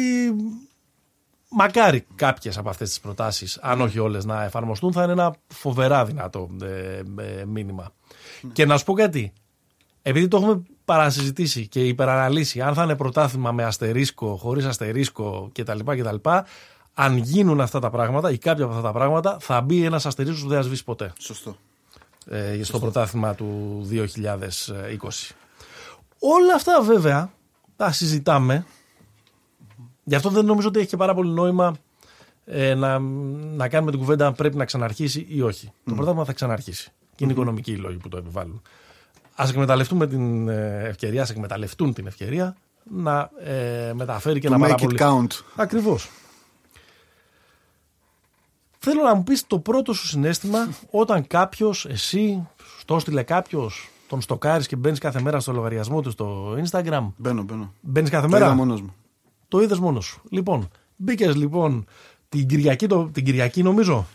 μακάρι κάποιες από αυτές τις προτάσεις, αν όχι όλες να εφαρμοστούν, θα είναι ένα φοβερά δυνατό ε, ε, μήνυμα. Και να σου πω κάτι, επειδή το έχουμε παρασυζητήσει και υπεραναλύσει, αν θα είναι πρωτάθλημα με αστερίσκο, χωρίς αστερίσκο κτλ. κτλ αν γίνουν αυτά τα πράγματα ή κάποια από αυτά τα πράγματα, θα μπει ένας αστερίσκος που δεν θα σβήσει ποτέ Σωστό. ε, στο πρωτάθλημα του 2020. Όλα αυτά βέβαια τα συζητάμε. Γι' αυτό δεν νομίζω ότι έχει και πάρα πολύ νόημα ε, να, να κάνουμε την κουβέντα αν πρέπει να ξαναρχίσει ή όχι. Το πρωτάθλημα θα ξαναρχίσει. Και είναι οικονομικοί οι λόγοι που το επιβάλλουν. Α εκμεταλλευτούμε την ε, ευκαιρία, ας εκμεταλλευτούν την ευκαιρία να ε, μεταφέρει και To ένα πάρα make it πολύ. count. Ακριβώς. Θέλω να μου πεις το πρώτο σου συνέστημα όταν κάποιος, εσύ, στο έστειλε κάποιος, τον στοκάρεις και μπαίνεις κάθε μέρα στο λογαριασμό του στο Instagram. Μπαίνω, μπαίνω. Μπαίνεις κάθε Το μέρα; είδα μόνος μου. Το είδες μόνος σου. Λοιπόν, μπήκες λοιπόν την Κυριακή, το, την Κυριακή νομίζω;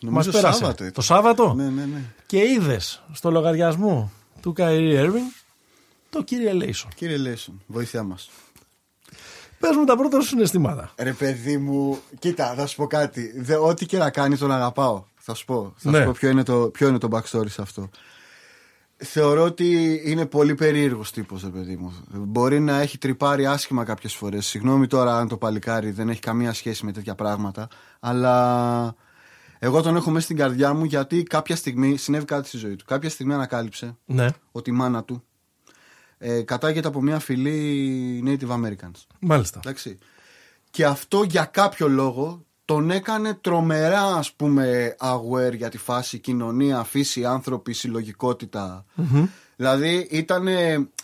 Νομίζω Μας πέρασε. Σάββατο ήταν. Το Σάββατο; Ναι, ναι, ναι. Και είδες στο λογαριασμό του Καϊρή Έρβινγκ το κύριε Λέισον. Κύριε Λέισον, βοήθειά μας. Πες μου τα πρώτα σου συναισθήματα. Ρε παιδί μου, κοίτα, θα σου πω κάτι. Δε, ό,τι και να κάνεις τον αγαπάω. Θα σου πω. Θα Ναι. σου πω ποιο είναι, το, ποιο είναι το backstory σε αυτό. Θεωρώ ότι είναι πολύ περίεργος τύπος, ρε παιδί μου. Μπορεί να έχει τρυπάρει άσχημα κάποιες φορές. Συγγνώμη τώρα αν το παλικάρι δεν έχει καμία σχέση με τέτοια πράγματα. Αλλά εγώ τον έχω μέσα στην καρδιά μου γιατί κάποια στιγμή συνέβη κάτι στη ζωή του. Κάποια στιγμή ανακάλυψε Ναι, ότι η μάνα του ε, κατάγεται από μια φυλή Native Americans. μάλιστα. Εντάξει. Και αυτό για κάποιο λόγο τον έκανε τρομερά ας πούμε aware για τη φάση κοινωνία, φύση, άνθρωποι, συλλογικότητα. Δηλαδή ήταν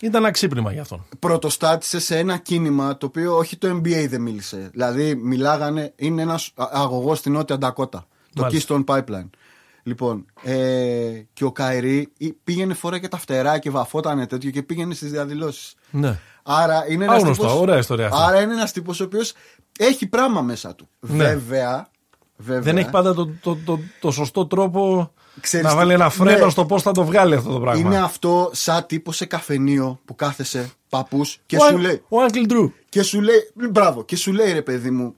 Ήταν ένα ξύπνημα για αυτόν. πρωτοστάτησε σε ένα κίνημα το οποίο όχι το NBA δεν μίλησε. Δηλαδή μιλάγανε, είναι ένας α- αγωγός στην Νότια Ντακότα. Το Μάλιστα. Keystone Pipeline. Λοιπόν, ε, και ο Καϊρή πήγαινε φορά και τα φτερά και βαφότανε τέτοιο και πήγαινε στις διαδηλώσεις. Ναι. Άρα είναι ένας Άγνωστο, τύπος, ωραία ιστορία αυτή. Άρα είναι ένας τύπος ο οποίος έχει πράγμα μέσα του. Ναι. Βέβαια, βέβαια. Δεν έχει πάντα το, το, το, το σωστό τρόπο Ξέρεις να τι- βάλει ένα φρένο ναι. στο πώς θα το βγάλει αυτό το πράγμα. Είναι αυτό σαν τύπο σε καφενείο που κάθεσαι παππούς και ο, σου Άγ- λέει. ο Uncle Drew. Και σου λέει. Μπράβο, και σου λέει ρε παιδί μου.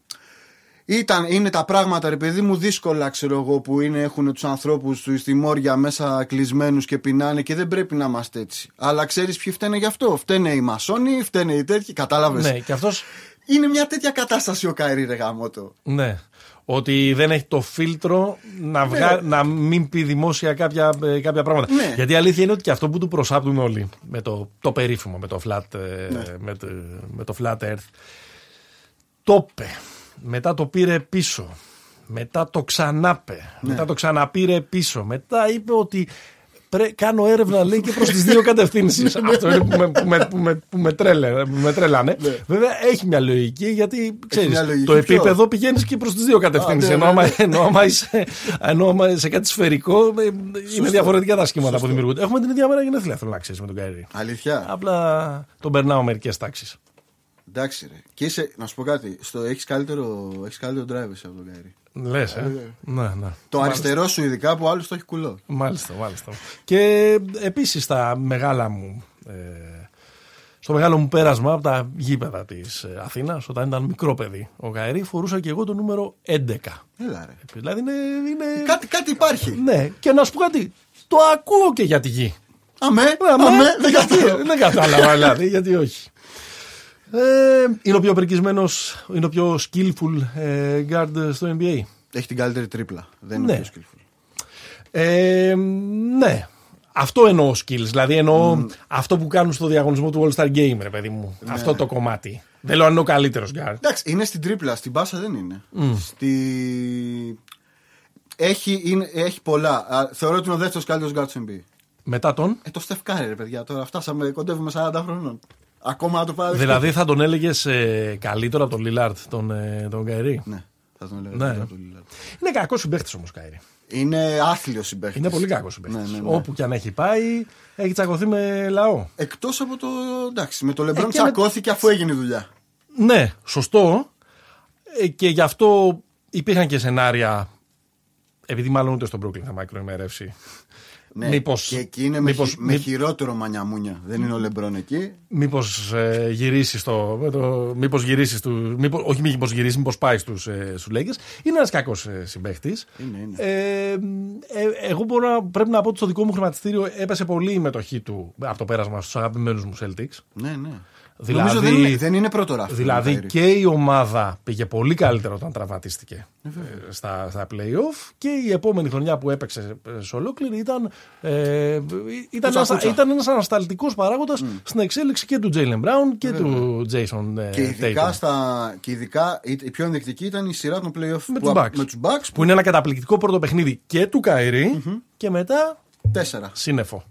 Ήταν, είναι τα πράγματα ρε παιδί μου δύσκολα ξέρω εγώ που είναι, έχουν τους ανθρώπους του στη μόρια μέσα κλεισμένους και πεινάνε και δεν πρέπει να είμαστε έτσι. Αλλά ξέρεις ποιοι φταίνε γι' αυτό; Φταίνε οι μασόνοι, φταίνε οι τέτοιοι, κατάλαβες. Ναι, και αυτός Είναι μια τέτοια κατάσταση ο Καϊρή ρε γαμότο. Ναι. Ότι δεν έχει το φίλτρο να, βγα... να μην πει δημόσια κάποια, ε, κάποια πράγματα. Ναι. Γιατί η αλήθεια είναι ότι και αυτό που του προσάπτουν όλοι με το, το περίφημο, με το, flat, ε, Ναι. με, το, με το flat earth, το είπε. Μετά το πήρε πίσω. Μετά το ξανάπε. Ναι. Μετά το ξαναπήρε πίσω. Μετά είπε ότι πρέ, κάνω έρευνα λέει και προς τις δύο κατευθύνσεις. Αυτό είναι που με, που με, που με, που με, τρέλε, που με τρέλανε. Βέβαια έχει μια λογική γιατί ξέρεις, Ναι. μια λογική. το Ποιο; επίπεδο πηγαίνεις και προς τις δύο κατευθύνσεις. ναι, ενώ, ναι, άμα, ναι. ενώ, άμα είσαι, ενώ άμα σε κάτι σφαιρικό ε, είναι διαφορετικά τα σχήματα που δημιουργούνται. Έχουμε την ίδια μέρα γενέθλια θέλω να ξέρεις με τον Καϊρή. Αλήθεια. Απλά τον περνάω μερικές τάξεις. Εντάξει, ρε. Και είσαι, να σου πω κάτι. Στο έχεις καλύτερο, έχεις καλύτερο drive εσύ από τον Καϊρή. Λες, ε; Ναι, ναι. Το αριστερό σου ειδικά που άλλος το έχει κουλό. Μάλιστα, μάλιστα. Και επίσης στα μεγάλα μου. Ε, στο μεγάλο μου πέρασμα από τα γήπεδα της Αθήνας, όταν ήταν μικρό παιδί, ο Καερή φορούσα και εγώ το νούμερο 11. Έλα ρε. Δηλαδή είναι. είναι... Κάτι, κάτι υπάρχει. Ναι, και να σου πω κάτι. Το ακούω και για τη γη. Αμέ, Αμέ, αμέ, δεν γιατί- κατάλαβα. δεν κατάλαβα, δηλαδή, γιατί όχι. Ε, είναι ο πιο περικισμένο, είναι ο πιο skillful ε, guard στο NBA. Έχει την καλύτερη τρίπλα. Δεν Ναι. είναι πιο skillful. Ε, ναι. Αυτό εννοώ skills. Δηλαδή εννοώ αυτό που κάνουν στο διαγωνισμό του All Star Game, ρε παιδί μου. Ναι. Αυτό το κομμάτι. Δεν λέω αν είναι ο καλύτερος guard. Εντάξει, είναι στην τρίπλα, στην πάσα δεν είναι. Στη... Έχει, είναι, έχει πολλά. Α, θεωρώ ότι είναι ο δεύτερος καλύτερος guard του NBA. Μετά τον; Ε, το Στεφκάρη, ρε παιδιά, τώρα φτάσαμε, κοντεύουμε 40 χρόνων. Ακόμα να το πάρεις. Δηλαδή θα τον έλεγες ε, καλύτερο από τον Λίλαρτ, τον, ε, τον Καϊρή; Ναι, θα τον έλεγα. Ναι. καλύτερα από τον Lillard. Είναι κακός συμπαίχτης όμως Καϊρή. Είναι άθλιος συμπαίχτης. Είναι πολύ κακός συμπαίχτης. Ναι, ναι, ναι. Όπου και αν έχει πάει, έχει τσακωθεί με λαό. Εκτός από το. Εντάξει, με το Λεμπρόν Ε, και με- τσακώθηκε αφού έγινε η δουλειά. Ναι, σωστό. Ε, και γι' αυτό υπήρχαν και σενάρια. Επειδή μάλλον ούτε στον Brooklyn θα μακροημερεύσει. Ναι, Μήπως- και εκεί είναι μήπως- με, χει- με μη- χειρότερο μανιαμούνια. Δεν είναι ο Λεμπρόν εκεί. Μήπως ε, γυρίσεις το, με το. Μήπως γυρίσεις του. Μήπως, όχι, μήπως γυρίσεις, μήπως πάει στους ε, στους Lakers. Είναι ένας κακός ε, συμπαίχτης. Είναι, είναι. Ε, ε, εγώ μπορώ να, πρέπει να πω ότι στο δικό μου χρηματιστήριο έπεσε πολύ η μετοχή του από το πέρασμα στους αγαπημένους μου Celtics. Ναι, ναι. Δηλαδή- Νομίζω δεν είναι, δεν είναι πρώτο ράφι. Δηλαδή ο Kyrie. και η ομάδα πήγε πολύ καλύτερα όταν τραυματίστηκε ε, στα, στα play-off και η επόμενη χρονιά που έπαιξε ε, σε ολόκληρη ήταν, ε, ήταν, ένας, Κούτσα-κούτσα. ήταν ένας ανασταλτικός παράγοντας στην εξέλιξη και του Jalen Brown και του Jason ε, Και ειδικά, Tatum. στα, και ειδικά η, η πιο ενδεικτική ήταν η σειρά των playoff Με που, τους α- Bucks. με τους Bucks Που είναι ένα καταπληκτικό πρώτο παιχνίδι και του καιρη και μετά Τέσσερα. Σύννεφο.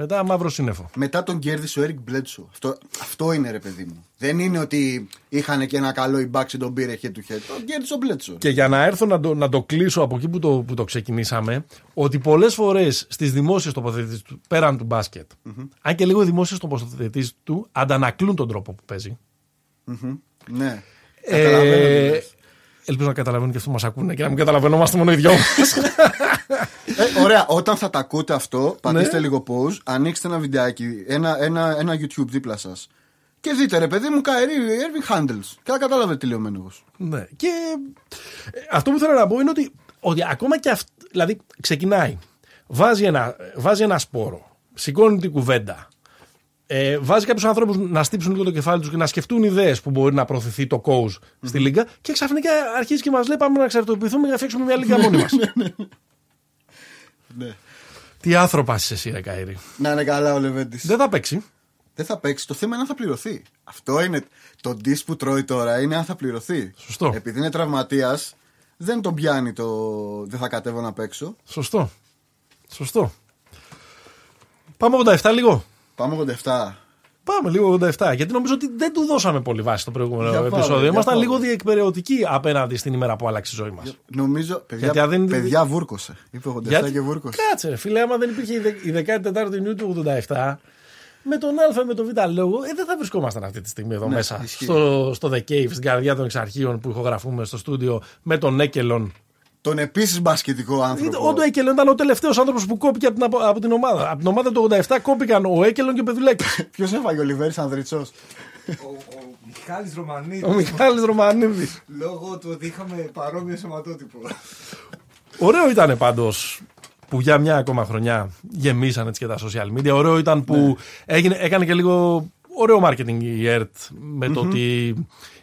Μετά μαύρο σύννεφο. Μετά τον κέρδισε ο Eric Bledsoe. Αυτό, αυτό είναι ρε παιδί μου. Δεν είναι ότι είχαν και ένα καλό ιμπάξι τον πήρε και του χέρι. Τον κέρδισε ο Bledsoe. Και για να έρθω να το, να το κλείσω από εκεί που το, που το ξεκινήσαμε, ότι πολλές φορές στις δημόσιες τοποθετήσεις του, πέραν του μπασκετ αν και λίγο οι δημόσιες τοποθετήσεις του αντανακλούν τον τρόπο που παίζει. Μμμ. Ναι. Καταλαβαίνω τι Ε, λες. Ελπίζω να καταλαβαίνουν και αυτοί που μας ακούνε και να μην καταλαβαίνόμαστε μόνο οι δυο μας. Ε, ωραία, όταν θα τα ακούτε αυτό, πατήστε Ναι. λίγο pause, ανοίξτε ένα βιντεάκι, ένα, ένα, ένα YouTube δίπλα σας. Και δείτε ρε παιδί μου, Καερή, Irving Handles. Και θα καταλάβετε τι λέω μένω. Ναι. Και ε, αυτό που θέλω να πω είναι ότι, ότι ακόμα και αυτό. Δηλαδή, ξεκινάει. Βάζει ένα, βάζει ένα σπόρο. Σηκώνει την κουβέντα. Ε, βάζει κάποιους ανθρώπους να στύψουν λίγο το κεφάλι τους και να σκεφτούν ιδέες που μπορεί να προωθηθεί το coach στη Λίγκα. Και ξαφνικά αρχίζει και μας λέει: Πάμε να εξαρτοποιηθούμε για να φτιάξουμε μια Λίγκα μόνοι μας. Ναι. Τι άνθρωπα είσαι εσύ, ρε Καΐρη. Να είναι καλά ο Λεβέντης. Δεν θα παίξει. Δεν θα παίξει. Το θέμα είναι αν θα πληρωθεί. Αυτό είναι. Το ντυ που τρώει τώρα είναι αν θα πληρωθεί. Σωστό. Επειδή είναι τραυματίας, δεν τον πιάνει το. Δεν θα κατέβω να παίξω. Σωστό. Σωστό. Πάμε 87 λίγο. Πάμε 87. Πάμε λίγο 87. Γιατί νομίζω ότι δεν του δώσαμε πολύ βάση στο προηγούμενο Για πάμε, επεισόδιο. για Ήμασταν πάμε. λίγο διεκπαιρεωτικοί απέναντι στην ημέρα που άλλαξε η ζωή μας. Νομίζω. Παιδιά, Γιατί αν δεν- παιδιά βούρκωσε. Είπε 87 και βούρκωσε. Κάτσε, ρε φίλε, άμα δεν υπήρχε η δε- η 14η Ιουνίου του 87, με τον Α με τον Β λόγο, ε, δεν θα βρισκόμασταν αυτή τη στιγμή εδώ Ναι, μέσα. ισχύει. Στο, στο The Cave, στην καρδιά των εξαρχείων που ηχογραφούμε στο στούντιο με τον Έκελον. Τον επίσης μπασκετικό άνθρωπο. Ο Έκελον ήταν ο τελευταίος άνθρωπος που κόπηκε από την, απο- από την ομάδα. Από την ομάδα του 87 κόπηκαν ο Έκελον και ο Πεδουλέκης. Ποιος έφαγε ο Λιβέρης Ανδριτσό. Ο, ο Μιχάλης Ρωμανίδης ο Μιχάλης Ρωμανίδης. λόγω του ότι είχαμε παρόμοιο σωματότυπο. Ωραίο ήταν πάντως που για μια ακόμα χρονιά γεμίσαν έτσι και τα social media. Ωραίο ήταν που Ναι. έγινε, έκανε και λίγο ωραίο marketing η ΕΡΤ με το ότι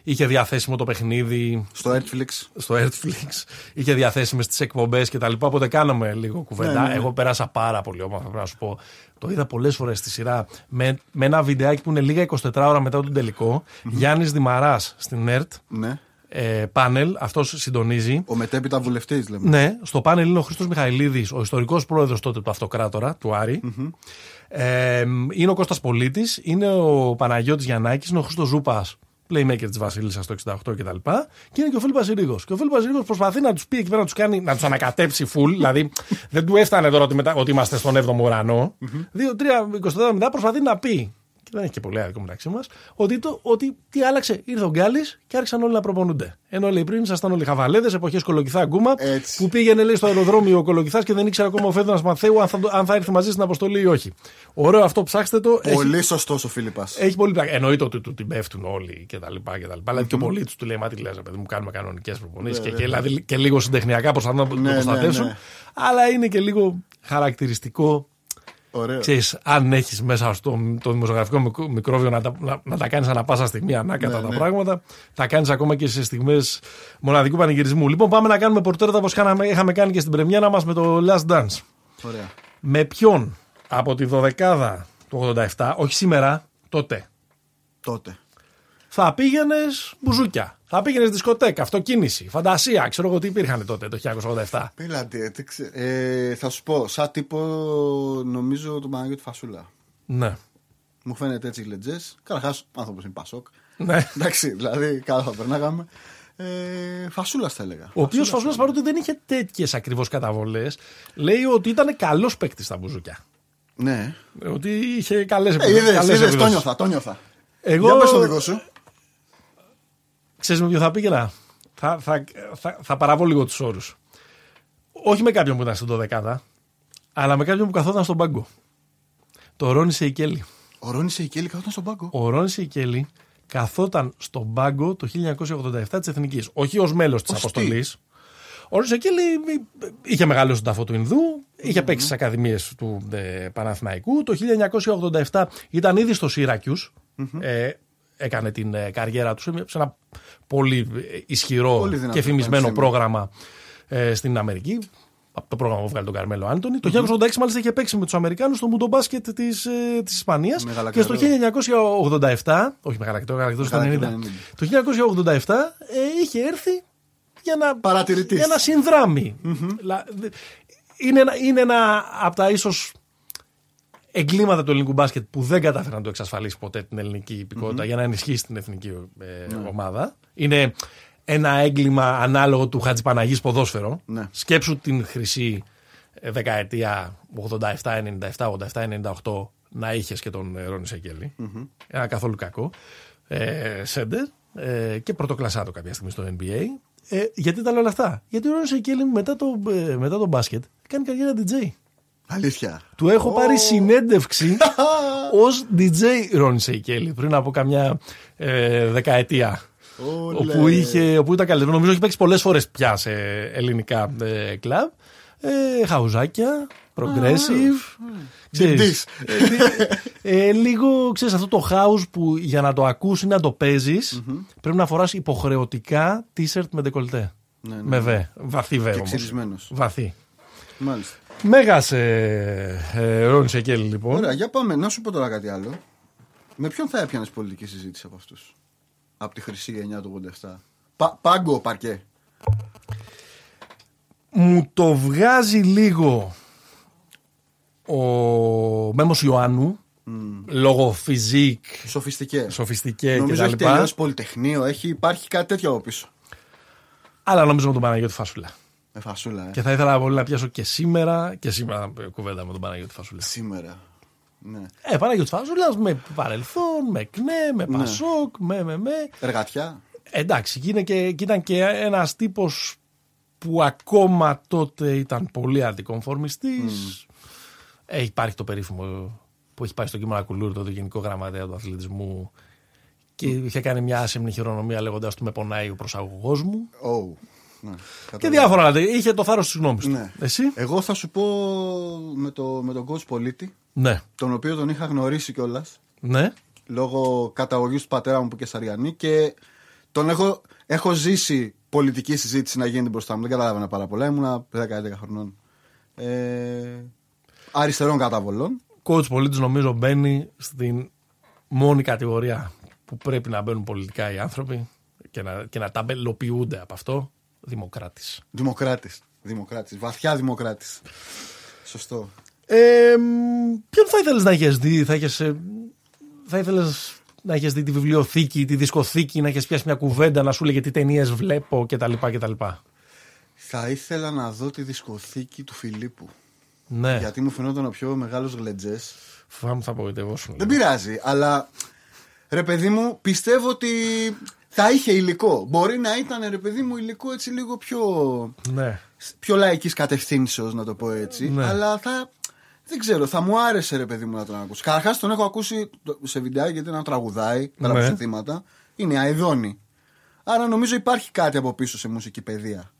είχε διαθέσιμο το παιχνίδι Στο Netflix. στο Netflix, είχε διαθέσιμες τις εκπομπές κτλ. Οπότε κάναμε λίγο κουβέντα. Ναι, ναι, ναι. Εγώ πέρασα πάρα πολύ όμορφα, πρέπει να σου πω. Το είδα πολλές φορές στη σειρά με, με ένα βιντεάκι που είναι λίγα 24 ώρα μετά τον τελικό. Γιάννης Δημαράς στην ΕΡΤ. Ναι. Ε, πάνελ, αυτός συντονίζει. Ο μετέπειτα βουλευτής, λέμε. Ναι, στο πάνελ είναι ο Χρήστος Μιχαηλίδης, ο ιστορικός πρόεδρος τότε του Αυτοκράτορα, του Άρη. Ε, είναι ο Κώστας Πολίτης, είναι ο Παναγιώτης Γιαννάκης, είναι ο Χρήστος Ζούπας, playmaker της Βασίλισσας στο 68 κτλ. Και είναι και ο Φίλιππ Πασιρίγο. Και ο Φίλιππ Πασιρίγο προσπαθεί να τους πει εκεί πέρα να τους κάνει, να τους ανακατέψει full. δηλαδή δεν του έφτανε τώρα ότι, μετά, ότι είμαστε στον 7ο ουρανο Δύο, τρία, 24 ώρα μετά προσπαθεί να πει. Και δεν έχει και πολύ άδικο μεταξύ μας. Ότι, το, ότι τι άλλαξε, ήρθε ο Γκάλης και άρχισαν όλοι να προπονούνται. Ενώ λέει πριν ήσασταν όλοι χαβαλέδες, εποχές κολοκυθά γκούμα, Έτσι. που πήγαινε λέει, στο αεροδρόμιο ο κολοκυθάς και δεν ήξερε ακόμα ο Φέδωνας Μαθαίου αν θα, αν θα έρθει μαζί στην αποστολή ή όχι. Ωραίο αυτό, ψάξτε το. Έχει, Πολύ σωστός ο Φίλιππας. έχει πολύ πλάκα. Εννοείται ότι του την πέφτουν όλοι και τα λοιπά. Και τα λοιπά. Δηλαδή και ο πολίτη τους λέει: Μα τι λες, παιδί μου, κάνουμε κανονικές προπονήσεις και, και, δηλαδή, και λίγο συντεχνιακά προσπαθούν να το Ναι, ναι, προστατεύσουν. ναι. Αλλά είναι και λίγο χαρακτηριστικό Ωραίο. Ξέρεις, αν έχεις μέσα στο το δημοσιογραφικό μικ- μικρόβιο να τα, να, να τα κάνεις ανά πάσα στιγμή ανάκατα τα πράγματα, τα κάνεις ακόμα και σε στιγμές μοναδικού πανηγυρισμού. Λοιπόν, πάμε να κάνουμε πορτρέτα όπως είχαμε κάνει και στην πρεμιέρα μας με το Last Dance. Ωραία. Με ποιον από τη 12 του 87, όχι σήμερα, τότε, Τότε. θα πήγαινες μπουζούκια; Θα πήγαινες δισκοτέκα, αυτοκίνηση, φαντασία, ξέρω εγώ τι υπήρχαν τότε το 1987. Πέλατε, δεν ξέ- ε, θα σου πω, σαν τύπο νομίζω του Παναγιώτη Φασούλα. Ναι. Μου φαίνεται έτσι λετζές. Καταρχάς, άνθρωπος είναι Πασόκ. ναι. Εντάξει, δηλαδή καλά θα περνάγαμε. Ε, φασούλας θα έλεγα. Ο οποίος Φασούλας παρότι δεν είχε τέτοιες ακριβώς καταβολές, λέει ότι ήταν καλός παίκτης στα μπουζούκια. Ναι. Ότι είχε καλές Ε, επιδόσεις. είδες, καλές είδες, το επιδόσεις. νιώθα, το νιώθα. Εγώ. Για πες το δικό σου. Ξέρεις με ποιο θα πήγαινα; Θα, θα, θα, θα παραβώ λίγο τους όρους. Όχι με κάποιον που ήταν στην 12 αλλά με κάποιον που καθόταν στον πάγκο. Το Ρόνι Σεϊκέλη. Ο Ρόνι Σεϊκέλη καθόταν στον πάγκο; Ο Ρόνι Σεϊκέλη καθόταν στον πάγκο το 1987 της Εθνικής. Όχι ως μέλος της Ως τι; αποστολής. Ο Ρόνι Σεϊκέλη είχε μεγαλώσει τον ταφό του Ινδού, είχε παίξει στις ακαδημίες του ε, Παναθηναϊκού. Το 1987 ήταν ήδη στο Σύρακιους. Ε, έκανε την ε, καριέρα τους σε μια- σε ένα πολύ ε, ισχυρό Πολύ δυνατό και φημισμένο πανεπιστήμιο. πρόγραμμα ε, στην Αμερική. Από το πρόγραμμα που βγάλε τον Καρμέλο Άντωνη. Το 1986 μάλιστα είχε παίξει με τους Αμερικάνους στο μουντομπάσκετ της ε, της Ισπανίας. Μεγάλα Και στο καριέρα. 1987, όχι μεγάλα το μεγάλα στο Μεγάλα 90. και Το 1987 ε, είχε έρθει για να, Παρατηρητής. για να συνδράμει. Λα- δε- είναι, ένα, είναι ένα από τα ίσως εγκλήματα του ελληνικού μπάσκετ που δεν κατάφερε να το εξασφαλίσει ποτέ την ελληνική υπηκότητα για να ενισχύσει την εθνική ε, ομάδα. Είναι ένα έγκλημα ανάλογο του Χατζηπαναγής ποδόσφαιρο. Ναι. Σκέψου την χρυσή ε, δεκαετία 87-97, 87-98 να είχες και τον ε, Ρόνι Σεκέλη. Ένα καθόλου κακό. Ε, σέντερ ε, και πρωτοκλασσάτο κάποια στιγμή στο NBA. Ε, γιατί τα λέω όλα αυτά; Γιατί ο Ρόνι Σεκέλη μετά το, ε, μετά το μπάσκετ κάνει καριέρα DJ. Αλήθεια. Του έχω πάρει συνέντευξη ως DJ Ρόνι Σεϊκέλη πριν από καμιά ε, δεκαετία. Όλε. Όπου, είχε, όπου ήταν καλύτερο. Νομίζω έχει παίξει πολλές φορές πια σε ελληνικά ε, κλαμπ. Ε, χαουζάκια, progressive. Ξέρεις, Διντής. ε, ε, λίγο ξέρεις αυτό το house που για να το ακούσει να το παίζεις πρέπει να φοράς υποχρεωτικά t-shirt με ντεκολτέ. Ναι, ναι. Με βε. Βαθύ βε Και όμως. ξυρισμένος. Βαθύ. Μάλιστα. Μέγας ε, ε, Ρόνι Σεκέλη λοιπόν. Ωραία, για πάμε. Να σου πω τώρα κάτι άλλο. Με ποιον θα έπιανες πολιτική συζήτηση από αυτούς; Από τη χρυσή γενιά του 87. Πα, πάγκο παρκέ. μου το βγάζει λίγο ο Μέμος Ιωάννου λόγω φιζίκ, Σοφιστικέ. σοφιστικέ Νομίζω έχει κτλ. τελειώσει πολυτεχνείο, έχει, υπάρχει κάτι τέτοιο από πίσω. Αλλά νομίζω με τον Παναγιώτη Φασούλα. Με φασούλα, ε. Και θα ήθελα πολύ να πιάσω και σήμερα και σήμερα κουβέντα με τον Παναγιώτη Φασούλα. Σήμερα. Ναι. Ε, Παναγιώτη Φασούλα με παρελθόν, με κνέ, με Ναι. πασόκ, με με με. Εργατιά. Εντάξει, και, είναι και, και ήταν και ένας τύπος που ακόμα τότε ήταν πολύ αντικομφορμιστής. Ε, υπάρχει το περίφημο που έχει πάει στο Κίμωνα Κουλούρ, το Γενικό Γραμματέα του Αθλητισμού και είχε κάνει μια άσεμνη χειρονομία λέγοντας του με πονάει ο προσαγωγός μου. Oh. Ναι, Και κατάλαβα. διάφορα άλλα. Είχε το θάρρος της γνώμης του. Ναι. Εσύ; Εγώ θα σου πω με, το, με τον coach Πολίτη, Ναι. τον οποίο τον είχα γνωρίσει κιόλας Ναι. λόγω καταγωγής του πατέρα μου που και Σαριανή και τον έχω, έχω ζήσει πολιτική συζήτηση να γίνει μπροστά μου. Δεν καταλάβαινα πάρα πολλά. Ήμουνα 10-11 χρονών. Ε, αριστερών καταβολών. Coach πολίτης νομίζω μπαίνει στην μόνη κατηγορία που πρέπει να μπαίνουν πολιτικά οι άνθρωποι και να, και να ταμπελοποιούνται από αυτό. Δημοκράτης. Δημοκράτης. Δημοκράτης, βαθιά δημοκράτης. Σωστό. Ε, μ, ποιον θα ήθελες να έχεις δει, θα, έχεις, ε, θα ήθελες να έχεις δει τη βιβλιοθήκη, τη δισκοθήκη, να έχεις πιάσει μια κουβέντα, να σου λέγε τι ταινίες βλέπω κτλ. κτλ. Θα ήθελα να δω τη δισκοθήκη του Φιλίππου. Ναι, Γιατί μου φαινόταν ο πιο μεγάλος γλεντζές. φοβάμαι θα απογοητευόσουν. Δεν πειράζει, αλλά ρε παιδί μου, πιστεύω ότι θα είχε υλικό. Μπορεί να ήταν ρε παιδί μου υλικό έτσι λίγο πιο, Ναι. πιο λαϊκής κατευθύνσεως να το πω έτσι. Ναι. Αλλά θα, δεν ξέρω, θα μου άρεσε ρε παιδί μου να τον ακούσει. Καταρχάς τον έχω ακούσει σε βιντεάκι γιατί είναι ένα τραγουδάει πέρα από Ναι. συνθήματα. Είναι αειδόνη. Άρα νομίζω υπάρχει κάτι από πίσω σε μουσική παιδεία.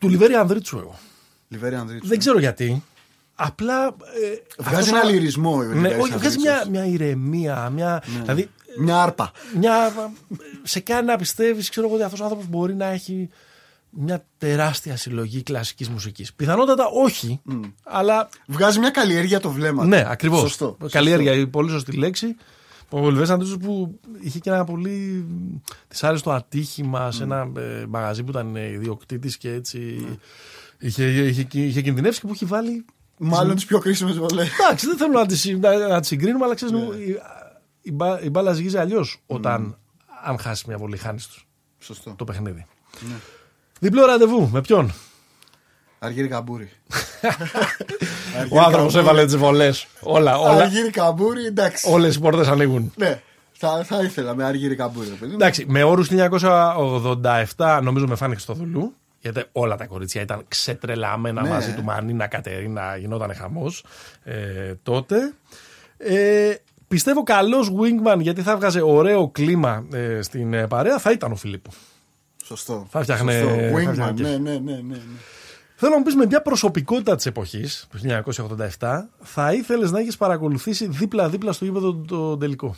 Του Λιβέρη Ανδρίτσου εγώ. Λιβέρη Ανδρίτσου. Δεν ξέρω γιατί. Απλά. Ε, Βγάζει αυτός ένα ο- λυρισμό. ο Ναι, Λιβέρης όχι, βγάζει Ανδρίτσος. μια, μια ηρεμία. Μια, Δηλαδή, Μια άρπα. μια, σε κάνει να πιστεύεις, ξέρω εγώ, ότι αυτός ο άνθρωπος μπορεί να έχει μια τεράστια συλλογή κλασικής μουσικής. Πιθανότατα όχι, αλλά Βγάζει μια καλλιέργεια το βλέμμα. ναι, του. ακριβώς. Σωστό. Καλλιέργεια, η πολύ σωστή λέξη. Ο Λιβέρη Αντρούσο που είχε και ένα πολύ δυσάρεστο ατύχημα σε ένα ε, μαγαζί που ήταν ιδιοκτήτης και έτσι. Είχε, είχε, είχε κινδυνεύσει και που έχει βάλει Μάλλον τις πιο κρίσιμες βολές. Εντάξει, δεν θέλω να τις, να, να τις συγκρίνουμε, αλλά Ναι. Ξέρεις, η, η, μπα- η μπάλα ζυγίζει αλλιώς όταν αν χάσει μια βολή, χάνεις Σωστό. το παιχνίδι. Ναι. Διπλό ραντεβού, με ποιον; Αργύρη Καμπούρη. Ο άνθρωπος έβαλε τις βολές. Όλα, όλα, Αργύρη Καμπούρη, εντάξει. όλες οι πόρτες ανοίγουν. Ναι, θα, θα ήθελα με Αργύρη Καμπούρη. ρε παιδί μου. Εντάξει, με όρους 1987 νομίζω με φάνηκε στο δουλού. Γιατί όλα τα κορίτσια ήταν ξετρελαμένα Ναι. μαζί του Μανίνα Κατερίνα, γινόταν χαμός ε, τότε. Ε, πιστεύω καλός wingman γιατί θα έβγαζε ωραίο κλίμα ε, στην ε, παρέα θα ήταν ο Φιλίππου. Σωστό. Θα φτιάχνε- Σωστό. θα Wingman, φτιάχνε ναι, ναι, ναι, ναι, ναι. Θέλω να μου πεις με μια προσωπικότητα της εποχής, του 1987, θα ήθελες να έχεις παρακολουθήσει δίπλα-δίπλα στο γήπεδο το τελικό;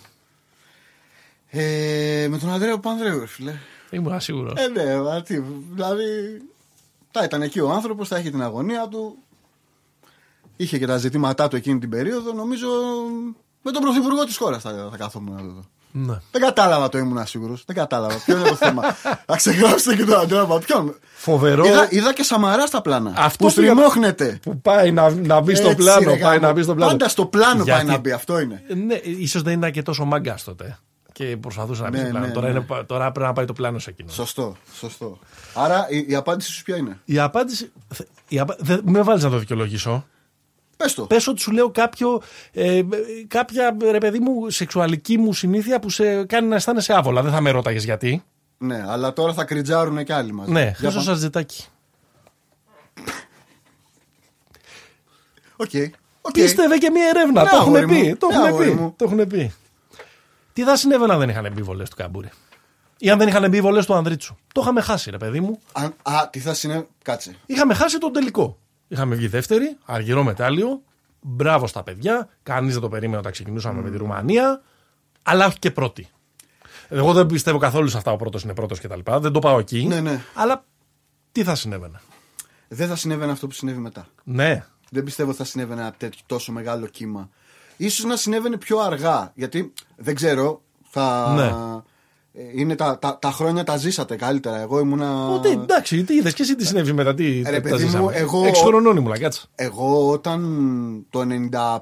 Ε, με τον Ανδρέο Πανδρέου, ρε φίλε. Ήμουν σίγουρος. Ε, ναι, μα τι, δηλαδή. Θα ήταν εκεί ο άνθρωπος, θα είχε την αγωνία του. Είχε και τα ζητήματά του εκείνη την περίοδο. Νομίζω με τον πρωθυπουργό της χώρας θα, θα καθόμουν να το δω. Ναι. Δεν κατάλαβα το ήμουν σίγουρο. Δεν κατάλαβα. Ποιο είναι το θέμα; Α ξεγράψετε και τον Αντρέα Ποιον; Φοβερό. Είδα, είδα και Σαμαρά στα πλάνα. Αυτό που πήγα- στριμώχνεται. Που πάει να, να μπει στο Έτσι, πλάνο. ρε, Πάει γάμο. να μπει στο πλάνο. Πάντα στο πλάνο Γιατί- πάει να μπει. Αυτό είναι. Ναι, ίσως δεν ήταν και τόσο μάγκα τότε. Και προσπαθούσε να μπει Ναι, στο πλάνο. ναι, τώρα, ναι. είναι, πα- τώρα πρέπει να πάει το πλάνο σε εκείνο. Σωστό. σωστό. Άρα η, η απάντηση σου ποια είναι; Η απάντηση. Η απα... δεν- με βάλεις να το δικαιολογήσω. Πες το. Πες ότι σου λέω κάποιο, ε, ε, κάποια ρε παιδί μου σεξουαλική μου συνήθεια που σε κάνει να αισθάνεσαι άβολα. Δεν θα με ρώταγες γιατί. Ναι, αλλά τώρα θα κριτζάρουν και άλλοι μαζί. Ναι, Για Χρήστο πα- Σαρτζετάκη. OK. OK. Πίστευε και μη, ερεύνα. Ναι, το έχουν αγόρι πει. μου. Το Ναι, έχουν αγόρι πει. μου. Το έχουν πει. Τι θα συνέβαινε αν δεν είχαν μπει βολές του Καμπούρη; Ή αν δεν είχαν μπει βολές του Ανδρίτσου; Το είχαμε χάσει, ρε παιδί μου. Αν, α, τι θα συνέβη. Κάτσε. Είχαμε χάσει τον τελικό. Είχαμε βγει δεύτεροι, αργυρό μετάλλιο. Μπράβο στα παιδιά. Κανείς δεν το περίμενε όταν ξεκινούσαμε με τη Ρουμανία. Αλλά όχι και πρώτοι. Εγώ δεν πιστεύω καθόλου σε αυτά ο πρώτος είναι πρώτος κτλ. Δεν το πάω εκεί. Ναι, ναι. Αλλά τι θα συνέβαινε. Δεν θα συνέβαινε αυτό που συνέβη μετά. Ναι. Δεν πιστεύω ότι θα συνέβαινε ένα τέτοιο τόσο μεγάλο κύμα. Ίσως να συνέβαινε πιο αργά. Γιατί δεν ξέρω. Θα... Ναι. Ε, Είναι τα, τα, τα χρόνια τα ζήσατε καλύτερα. Εγώ ήμουνα. Ότι εντάξει, τι είδες και εσύ τι συνέβη μετά. Τι, Ρε, τα παιδί μου, ζήσαμε; εγώ- Έξι χρονών ήμουνα, κάτσε. Εγώ όταν το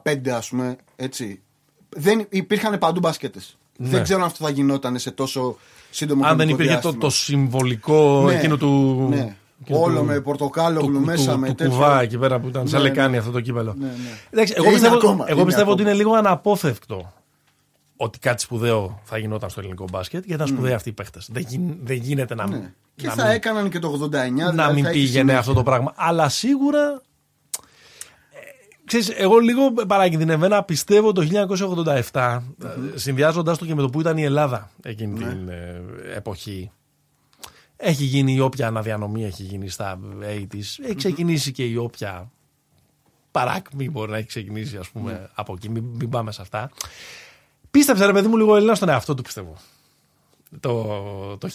95 ας πούμε έτσι δεν υπήρχαν παντού μπασκέτες. Ναι. Δεν ξέρω αν αυτό θα γινόταν σε τόσο σύντομο Αν δεν χρονικό υπήρχε το, διάστημα. το συμβολικό Ναι, εκείνο του. ναι. εκείνο Όλο του- με πορτοκάλογλου του- μέσα του- με του τέτοιο. κουβά εκεί πέρα που ήταν σαν Ναι, λεκάνη ναι. αυτό το κύπελο. Ναι, ναι. Εντάξει, Και εγώ είναι πιστεύω, ακόμα, εγώ είναι πιστεύω ότι ακόμα. είναι λίγο αναπόφευκτο ότι κάτι σπουδαίο θα γινόταν στο ελληνικό μπάσκετ γιατί ήταν σπουδαίοι αυτοί οι παίχτε. Δεν, γι- δεν γίνεται να, Ναι. Και να θα μην, έκαναν και το 89. να δηλαδή μην θα έχει πήγαινε συνέχεια. αυτό το πράγμα. Αλλά σίγουρα. ε, Ξέρεις, εγώ λίγο παρακινδυνευμένα πιστεύω το 1987, ε, συνδυάζοντας το και με το που ήταν η Ελλάδα εκείνη Ναι. την ε, εποχή. Έχει γίνει η όποια αναδιανομή έχει γίνει στα 80's. Έχει ξεκινήσει και η όποια παράκμη μπορεί να έχει ξεκινήσει ας πούμε Ναι. από εκεί. Μην, μην πάμε σε αυτά. Πίστεψε ρε παιδί μου λίγο ο Έλληνας στον εαυτό του πιστεύω. Το, το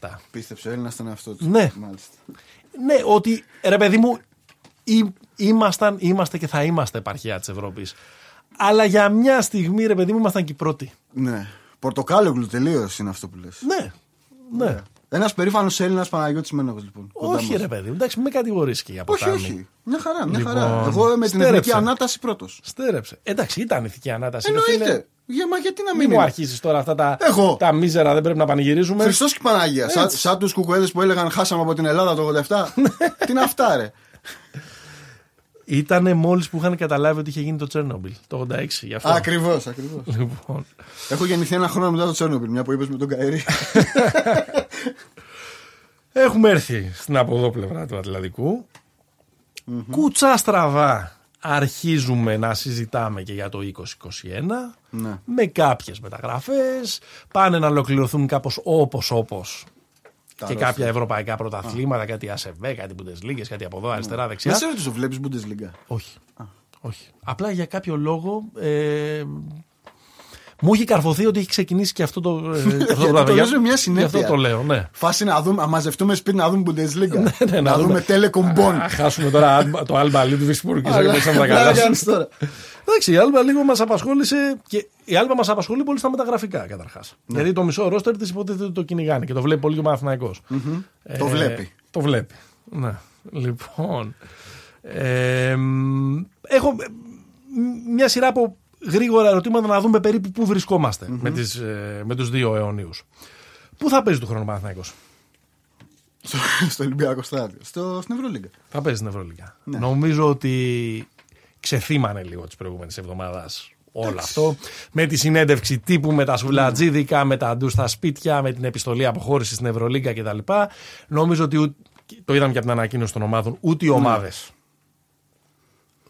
1987. Πίστεψε ο Έλληνα στον εαυτό του. Ναι. Μάλιστα. Ναι, ότι ρε παιδί μου, ή- ήμασταν, είμαστε και θα είμαστε επαρχία της Ευρώπης. Αλλά για μια στιγμή, ρε παιδί μου, ήμασταν και οι πρώτοι. Ναι. Πορτοκάλογλου τελείως είναι αυτό που λες. Ναι, ναι. Ένας περήφανος Έλληνας Παναγιώτης Μένογο λοιπόν. κοντά Όχι, μας. ρε παιδί μου, εντάξει, μην με κατηγορήσει και για Όχι, ποτάμι. όχι. Μια χαρά, μια Λοιπόν, χαρά. Εγώ με την στέρεψε. εθνική ανάταση πρώτος. Στέρεψε. Εντάξει, ήταν ηθική ανάταση. ρε Εννοείται. Φίλε. Για, μα γιατί να Μην μην μου είναι; αρχίσει τώρα αυτά τα, Εγώ. τα μίζερα, δεν πρέπει να πανηγυρίζουμε. Χριστός και Παναγία. Σαν, Έτσι. σαν τους κουκουέδες που έλεγαν χάσαμε από την Ελλάδα το 87. Τι είναι αυτά, ρε; Ήταν μόλις που είχαν καταλάβει ότι είχε γίνει το Τσέρνομπιλ το 86. Γι' αυτό. Ακριβώς, ακριβώς. Λοιπόν, Έχω γεννηθεί ένα χρόνο μετά το Τσέρνομπιλ, μια που είπες με τον Καερή. Έχουμε έρθει στην από εδώ πλευρά του ατλαντικου Κουτσά στραβά αρχίζουμε να συζητάμε και για το 2021 ναι. με κάποιες μεταγραφές πάνε να ολοκληρωθούν κάπως όπως όπως Τα και ρόστερ. κάποια ευρωπαϊκά πρωταθλήματα, κάτι ΑΣΕΒ, κάτι Bundesliga, κάτι από εδώ αριστερά δεξιά. Δεν σε ρωτήσω, βλέπεις Bundesliga. Όχι. Όχι. Απλά για κάποιο λόγο ε, μου έχει καρφωθεί ότι έχει ξεκινήσει και αυτό το, ε, αυτό Γιατί το το βράδυ. λες με μια Γι' συνέπεια. αυτό το λέω, ναι. Φάση να, δούμε, να μαζευτούμε σπίτι να δούμε Bundesliga. ναι, να, να δούμε δούμε. Telecom Bonn. Α, χάσουμε τώρα το Alba League του Βυσπούρου και σε Αλλά- να τα αλλά καλά. κάνεις τώρα. Εντάξει, η Alba λίγο μας απασχόλησε και η Alba μας απασχολεί πολύ στα μεταγραφικά καταρχάς. Ναι. Γιατί το μισό ρόστερ της υποτίθεται ότι το κυνηγάνε και το βλέπει πολύ και ο Παναθηναϊκός. Ε, Το βλέπει. Το βλέπει. Ναι. Λοιπόν. ε, μ, έχω ε, μ, μια σειρά από γρήγορα ερωτήματα να δούμε περίπου πού βρισκόμαστε με, τις, ε, με τους δύο αιωνίους. Πού θα παίζει του χρόνου ο Παναθηναϊκός; στο, στο Ολυμπιακό στάδιο. Στο, στην Ευρωλίγκα. Θα παίζει στην Ευρωλίγα. Ναι. Νομίζω ότι ξεθύμανε λίγο τη προηγούμενη εβδομάδα όλο αυτό. Με τη συνέντευξη τύπου, με τα σουβλατζίδικα, με τα ντου στα σπίτια, με την επιστολή αποχώρησης στην Ευρωλίγκα κτλ. Νομίζω ότι ούτε- το είδαμε και από την ανακοίνωση των ομάδων, ούτε οι Ναι. ομάδες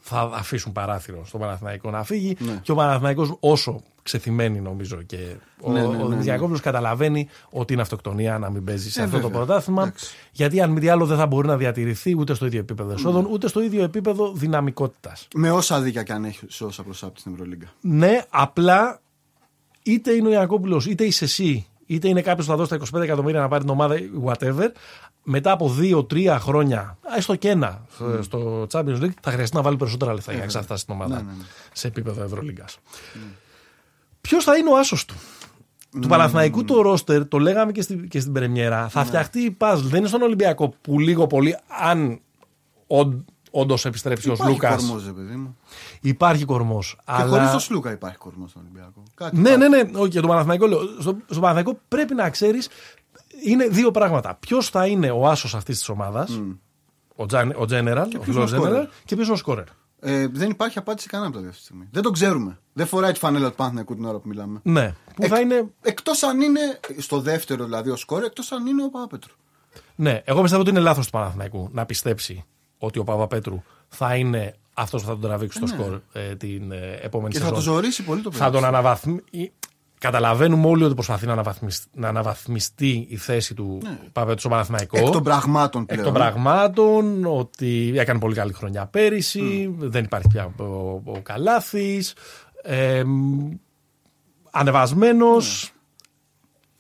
θα αφήσουν παράθυρο στον Παναθηναϊκό να φύγει. Ναι. Και ο Παναθηναϊκός όσο ξεθυμένει νομίζω και ο, Ναι, ναι, ο ναι, ναι. Δημητριακόπουλος καταλαβαίνει ότι είναι αυτοκτονία να μην παίζει σε Ε, αυτό το βέβαια. πρωτάθλημα. Εντάξει. Γιατί αν μη τι άλλο δεν θα μπορεί να διατηρηθεί ούτε στο ίδιο επίπεδο εσόδων, ούτε στο ίδιο επίπεδο δυναμικότητας. Με όσα δίκια και αν έχει σε όσα προσάπτει στην Ευρωλίγκα. Ναι, απλά είτε είναι ο Ιακώπουλο, είτε είσαι εσύ, είτε είναι κάποιος που θα δώσει τα 25 εκατομμύρια να πάρει την ομάδα, whatever. Μετά από 2-3 χρόνια, έστω και ένα στο- στο Champions League, θα χρειαστεί να βάλει περισσότερα λεφτά για να εξαρτάσεις την ομάδα Ναι, ναι, ναι. σε επίπεδο Ευρωλίγκας. Ποιος θα είναι ο άσος του; Του Παναθηναϊκού το ρόστερ, το λέγαμε και, στη, και στην Πρεμιέρα, θα φτιαχτεί η puzzle. Δεν είναι στον Ολυμπιακό που λίγο πολύ, αν όντως επιστρέψει ο Υπάρχει Λούκα. κορμός, ρε παιδί μου. Υπάρχει κορμός. Και Αλλά... χωρίς το Σλούκα υπάρχει κορμός στον Ολυμπιακό. Κάτι Ναι, υπάρχει. ναι, ναι. Όχι, για τον Παναθηναϊκό λέω. Στο, στο Παναθηναϊκό πρέπει να ξέρεις. Είναι δύο πράγματα. Ποιος θα είναι ο άσος αυτής της ομάδας, ο, Τζαν- ο General, ο ποιος φιλό είναι ο General, scorer. και ποιος είναι ο σκόρερ. Ε, δεν υπάρχει απάντηση κανένα από τα δύο αυτή τη στιγμή. Δεν το ξέρουμε. Δεν φοράει τη φανέλα του Παναθηναϊκού την ώρα που μιλάμε. Ναι. Που θα είναι. Εκτός αν είναι στο δεύτερο δηλαδή ο σκόρ, εκτός αν είναι ο Παπαπέτρου. Ναι, εγώ πιστεύω ότι είναι λάθος του Παναθηναϊκού να πιστέψει ότι ο Παπαπέτρου θα είναι αυτός που θα τον τραβήξει στο σκορ ε, την ε, επόμενη Και θα σεζόν. το ζωρίσει πολύ το παιδί. θα τον αναβαθμίσει. Καταλαβαίνουμε όλοι ότι προσπαθεί να αναβαθμιστεί, να αναβαθμιστεί η θέση του Παπαπέτρου στο Παναθηναϊκό. Ναι. Εκ των πραγμάτων Εκ πλέον. των πραγμάτων, ότι έκανε πολύ καλή χρονιά πέρυσι, δεν υπάρχει πια ο, ο Καλάθης, ε, ανεβασμένος,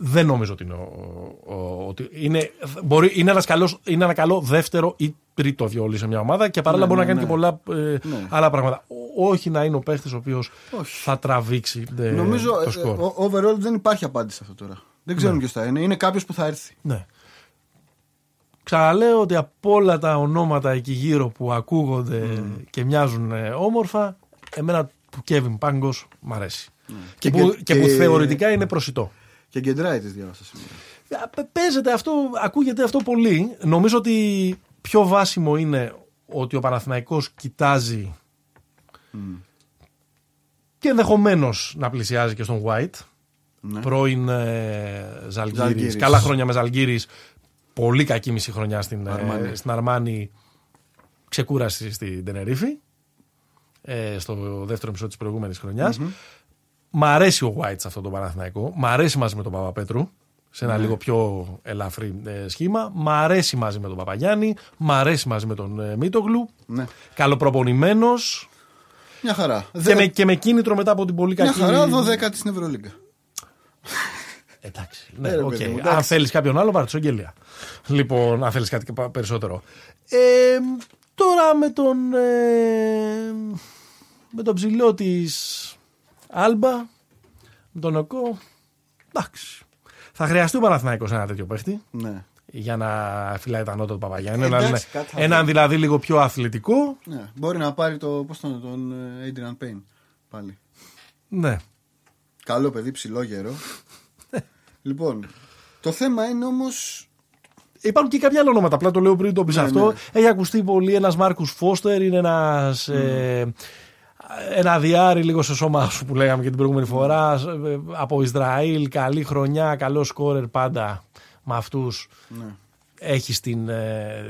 δεν νομίζω ότι είναι, ο, ο- ότι είναι, μπορεί, είναι, ένας καλός, είναι ένα καλό δεύτερο ή τρίτο βιολί σε μια ομάδα και παράλληλα μπορεί να κάνει και πολλά ε, άλλα πράγματα. Ό- Όχι να είναι ο παίχτης ο οποίος Όχι. θα τραβήξει ε, Νομίζω το ε, σκορ. ε, overall δεν υπάρχει απάντηση σε αυτό τώρα. Δεν ξέρουμε ποιος θα είναι. Είναι κάποιος που θα έρθει. Ναι. Ξαναλέω ότι από όλα τα ονόματα εκεί γύρω που ακούγονται και μοιάζουν ε, όμορφα, εμένα του Κέβιν Πάγκο μ' αρέσει. Και, Και- που, και, που και- θεωρητικά είναι προσιτό. Και γκεντράει τη διάβασα σήμερα. Α, πε- Παίζεται αυτό, ακούγεται αυτό πολύ. Νομίζω ότι πιο βάσιμο είναι ότι ο Παναθηναϊκός κοιτάζει και ενδεχομένως να πλησιάζει και στον White. Ναι. Πρώην ε, Ζαλγκύρης. Ζαλγκύρης. Καλά χρόνια με Ζαλγκύρης. Πολύ κακή μισή χρονιά στην ε, Αρμάνι. στην Αρμάνη. Ξεκούραση στην Τενερίφη. Ε, στο δεύτερο μισό της προηγούμενης χρονιάς. Μ' αρέσει ο White σε αυτό το Παναθηναϊκό. Μ' αρέσει μαζί με τον Παπαπέτρου. Σε ένα λίγο πιο ελαφρύ ε, σχήμα. Μ' αρέσει μαζί με τον Παπαγιάννη. Μ' αρέσει μαζί με τον ε, Μίτογλου. Ναι. Καλοπροπονημένος. Μια χαρά. Και Δε- με, και με κίνητρο μετά από την πολύ Μια κακή. χαρά 12 στην Ευρωλίγκα. Εντάξει. Ναι, Ε, ρε οκ. παιδί μου, εντάξει. Αν θέλεις κάποιον άλλο, πάρε Σενγκέλια. Λοιπόν, αν θέλεις κάτι πα- περισσότερο. Ε, τώρα με τον. Ε, με τον ψηλό της Άλμπα, με τον Οκό. Εντάξει. Θα χρειαστεί ο Παναθηναϊκός ένα τέτοιο παίχτη Ναι. για να φυλάει τα νότα του Παπαγιάννη. Εντάξει, Έναν, κάτι θα έναν δηλαδή λίγο πιο αθλητικό. ναι. Μπορεί να πάρει το. Πώς τον, τον ε, Adrian Payne πάλι. Ναι. Καλό παιδί, ψηλό γερό. λοιπόν, το θέμα είναι όμω. Υπάρχουν και κάποια άλλα ονόματα. Απλά το λέω πριν το πεις Ναι, αυτό. ναι. Έχει ακουστεί πολύ ένας Μάρκους Φώστερ, είναι ένας. Ε, ένα διάρρη λίγο στο σώμα σου που λέγαμε και την προηγούμενη φορά. ε, από Ισραήλ, καλή χρονιά, καλό σκόρερ πάντα με αυτούς. Ναι. Έχεις την. Ε,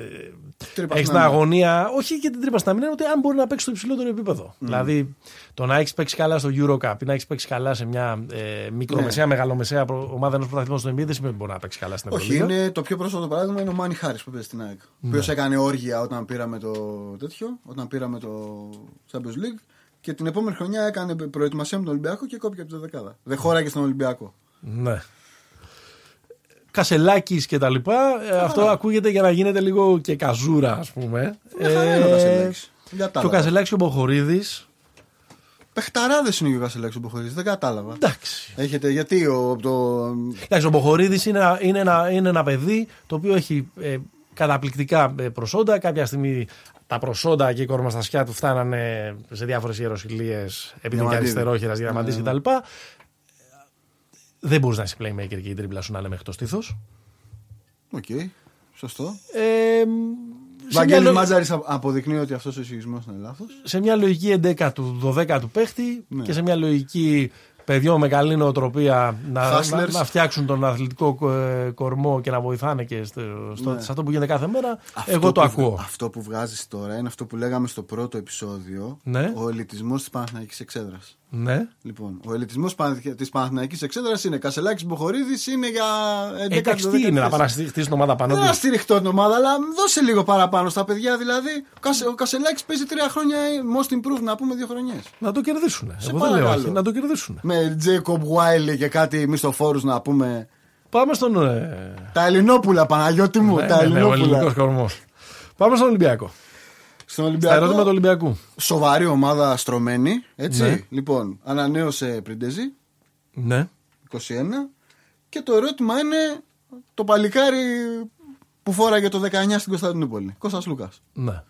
Τρύπα έχεις στην την άμυνα. αγωνία, όχι και την τρύπα στην άμυνα, είναι ότι αν μπορεί να παίξει στο υψηλότερο επίπεδο. Δηλαδή, το να έχεις παίξει καλά στο Eurocup ή να έχεις παίξει καλά σε μια ε, μικρομεσαία, μεγαλομεσαία προ- ομάδα ενός πρωταθλήματο στο NBA, δεν σημαίνει ότι μπορεί να παίξει καλά στην Όχι, Ευρωλίγα. είναι το πιο πρόσφατο παράδειγμα είναι ο Μάνι Χάρη που παίζει στην ΑΕΚ. Ο Ναι. οποίος έκανε όργια όταν πήραμε το τέτοιο, όταν πήραμε το Champions League και την επόμενη χρονιά έκανε προετοιμασία με τον Ολυμπιακό και κόπηκε από τη δεκάδα. Δεν χώραγε στον Ολυμπιακό. Ναι. Κασελάκης και τα λοιπά. ε, αυτό ακούγεται για να γίνεται λίγο και καζούρα, ας πούμε. Μια χαρά είναι ο Κασελάκης. Για τα Και ο άλλα. Κασελάκης και ο Μποχορίδης. Πεχταράδες είναι και ο Κασελάκης ο Μποχορίδης, δεν κατάλαβα. Εντάξει. Έχετε, γιατί ο, το. Εντάξει, ο Μποχορίδης είναι, ένα- είναι, ένα, είναι ένα παιδί το οποίο έχει ε, καταπληκτικά ε, προσόντα. Κάποια στιγμή τα προσόντα και η κορμοστασιά του φτάνανε σε διάφορες ιεροσυλίες επειδή είναι και Διαμαντίδη. αριστερόχειρας, Διαμαντή Ναι. κτλ. Δεν μπορείς να είσαι playmaker και η τρίπλα σου να είναι μέχρι το στήθος. Οκ, σωστό. Ε, σε, μια Βαγγέλης λο- Μάντζαρης α- αποδεικνύει ότι αυτός ο ισχυρισμός είναι λάθος. σε μια λογική 11 12 του παίχτη Ναι. και σε μια λογική παιδιών με καλή νοοτροπία να, να, Hustlers. να φτιάξουν τον αθλητικό ε, κορμό και να βοηθάνε και στο, στο- Ναι. σε αυτό που γίνεται κάθε μέρα. Αυτό εγώ το που- ακούω. Αυτό που βγάζεις τώρα είναι αυτό που λέγαμε στο πρώτο επεισόδιο. Ναι. Ο ελιτισμός της Παναθηναϊκής Εξέδρας. Ναι. Λοιπόν, ο ελιτισμό της Παναθηναϊκής Εξέδρα είναι Κασελάκης Μποχορίδη, είναι για 11 Εντάξει, τι είναι να πάνε να χτίσει την ομάδα πάνω Δεν θα τους. στηριχτώ την ομάδα, αλλά δώσε λίγο παραπάνω στα παιδιά. Δηλαδή, ο, Κασε, ο Κασελάκης παίζει τρία χρόνια most improved, να πούμε δύο χρονιές. Να το κερδίσουν. Σε Εγώ δεν λέω παρακαλώ. όχι. Να το κερδίσουν. Με Jacob Wiley και κάτι μισθοφόρους να πούμε. Πάμε στον. Ε... Τα Ελληνόπουλα, Παναγιώτη μου, ναι, τα ναι, ναι, ο Ελληνόπουλα. ελληνικός κορμός. Πάμε στον Ολυμπιακό. Στον Στα Ολυμπιακό. ερώτημα του Ολυμπιακού. Σοβαρή ομάδα στρωμένη. Έτσι. Ναι. Λοιπόν, ανανέωσε Πριντεζή, Ναι. 21. Και το ερώτημα είναι το παλικάρι που φόραγε το 19 στην Κωνσταντινούπολη. Κώστας Λούκας. Ναι.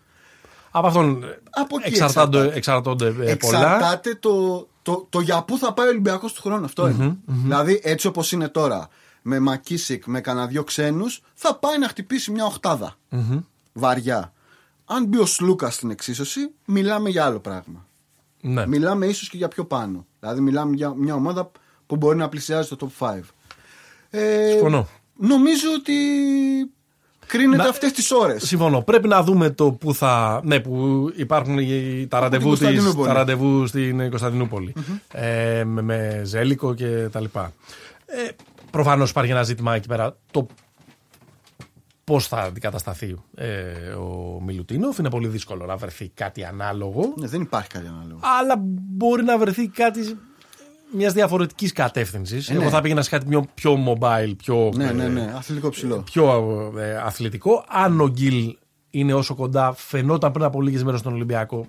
Από αυτόν ε, Από εκεί εξαρτάται, εξαρτάται. εξαρτώνται ε, πολλά. Εξαρτάται το, το, το για πού θα πάει ο Ολυμπιακός του χρόνου. Αυτό είναι. Δηλαδή, έτσι όπως είναι τώρα, με Μακίσικ, με κανένα δυο ξένους, θα πάει να χτυπήσει μια οχτάδα. Βαριά. Αν μπει ο Σλούκα στην εξίσωση, μιλάμε για άλλο πράγμα. Ναι. Μιλάμε ίσως και για πιο πάνω. Δηλαδή, μιλάμε για μια ομάδα που μπορεί να πλησιάζει το top 5. Ε, Συμφωνώ. Νομίζω ότι κρίνεται Να- αυτές τις ώρες. Συμφωνώ. Πρέπει να δούμε το που θα. Ναι, που υπάρχουν οι- τα ραντεβού, της, Κωνσταντινούπολη. τα ραντεβού στην κωνσταντινουπολη Ε, με, με Ζέλικο και τα λοιπά. Ε, Προφανώς υπάρχει ένα ζήτημα εκεί πέρα. Το πώς θα αντικατασταθεί ε, ο Μιλουτίνοφ. Είναι πολύ δύσκολο να βρεθεί κάτι ανάλογο. Ναι, δεν υπάρχει κάτι ανάλογο. Αλλά μπορεί να βρεθεί κάτι μιας διαφορετικής κατεύθυνσης. Ε, ναι. Εγώ θα πήγαινα σε κάτι πιο, πιο mobile, πιο. Ναι, ναι, ε, ναι. Αθλητικό ψηλό. πιο ε, αθλητικό. Αν ο Γκίλ είναι όσο κοντά φαινόταν πριν από λίγες μέρες στον Ολυμπιακό,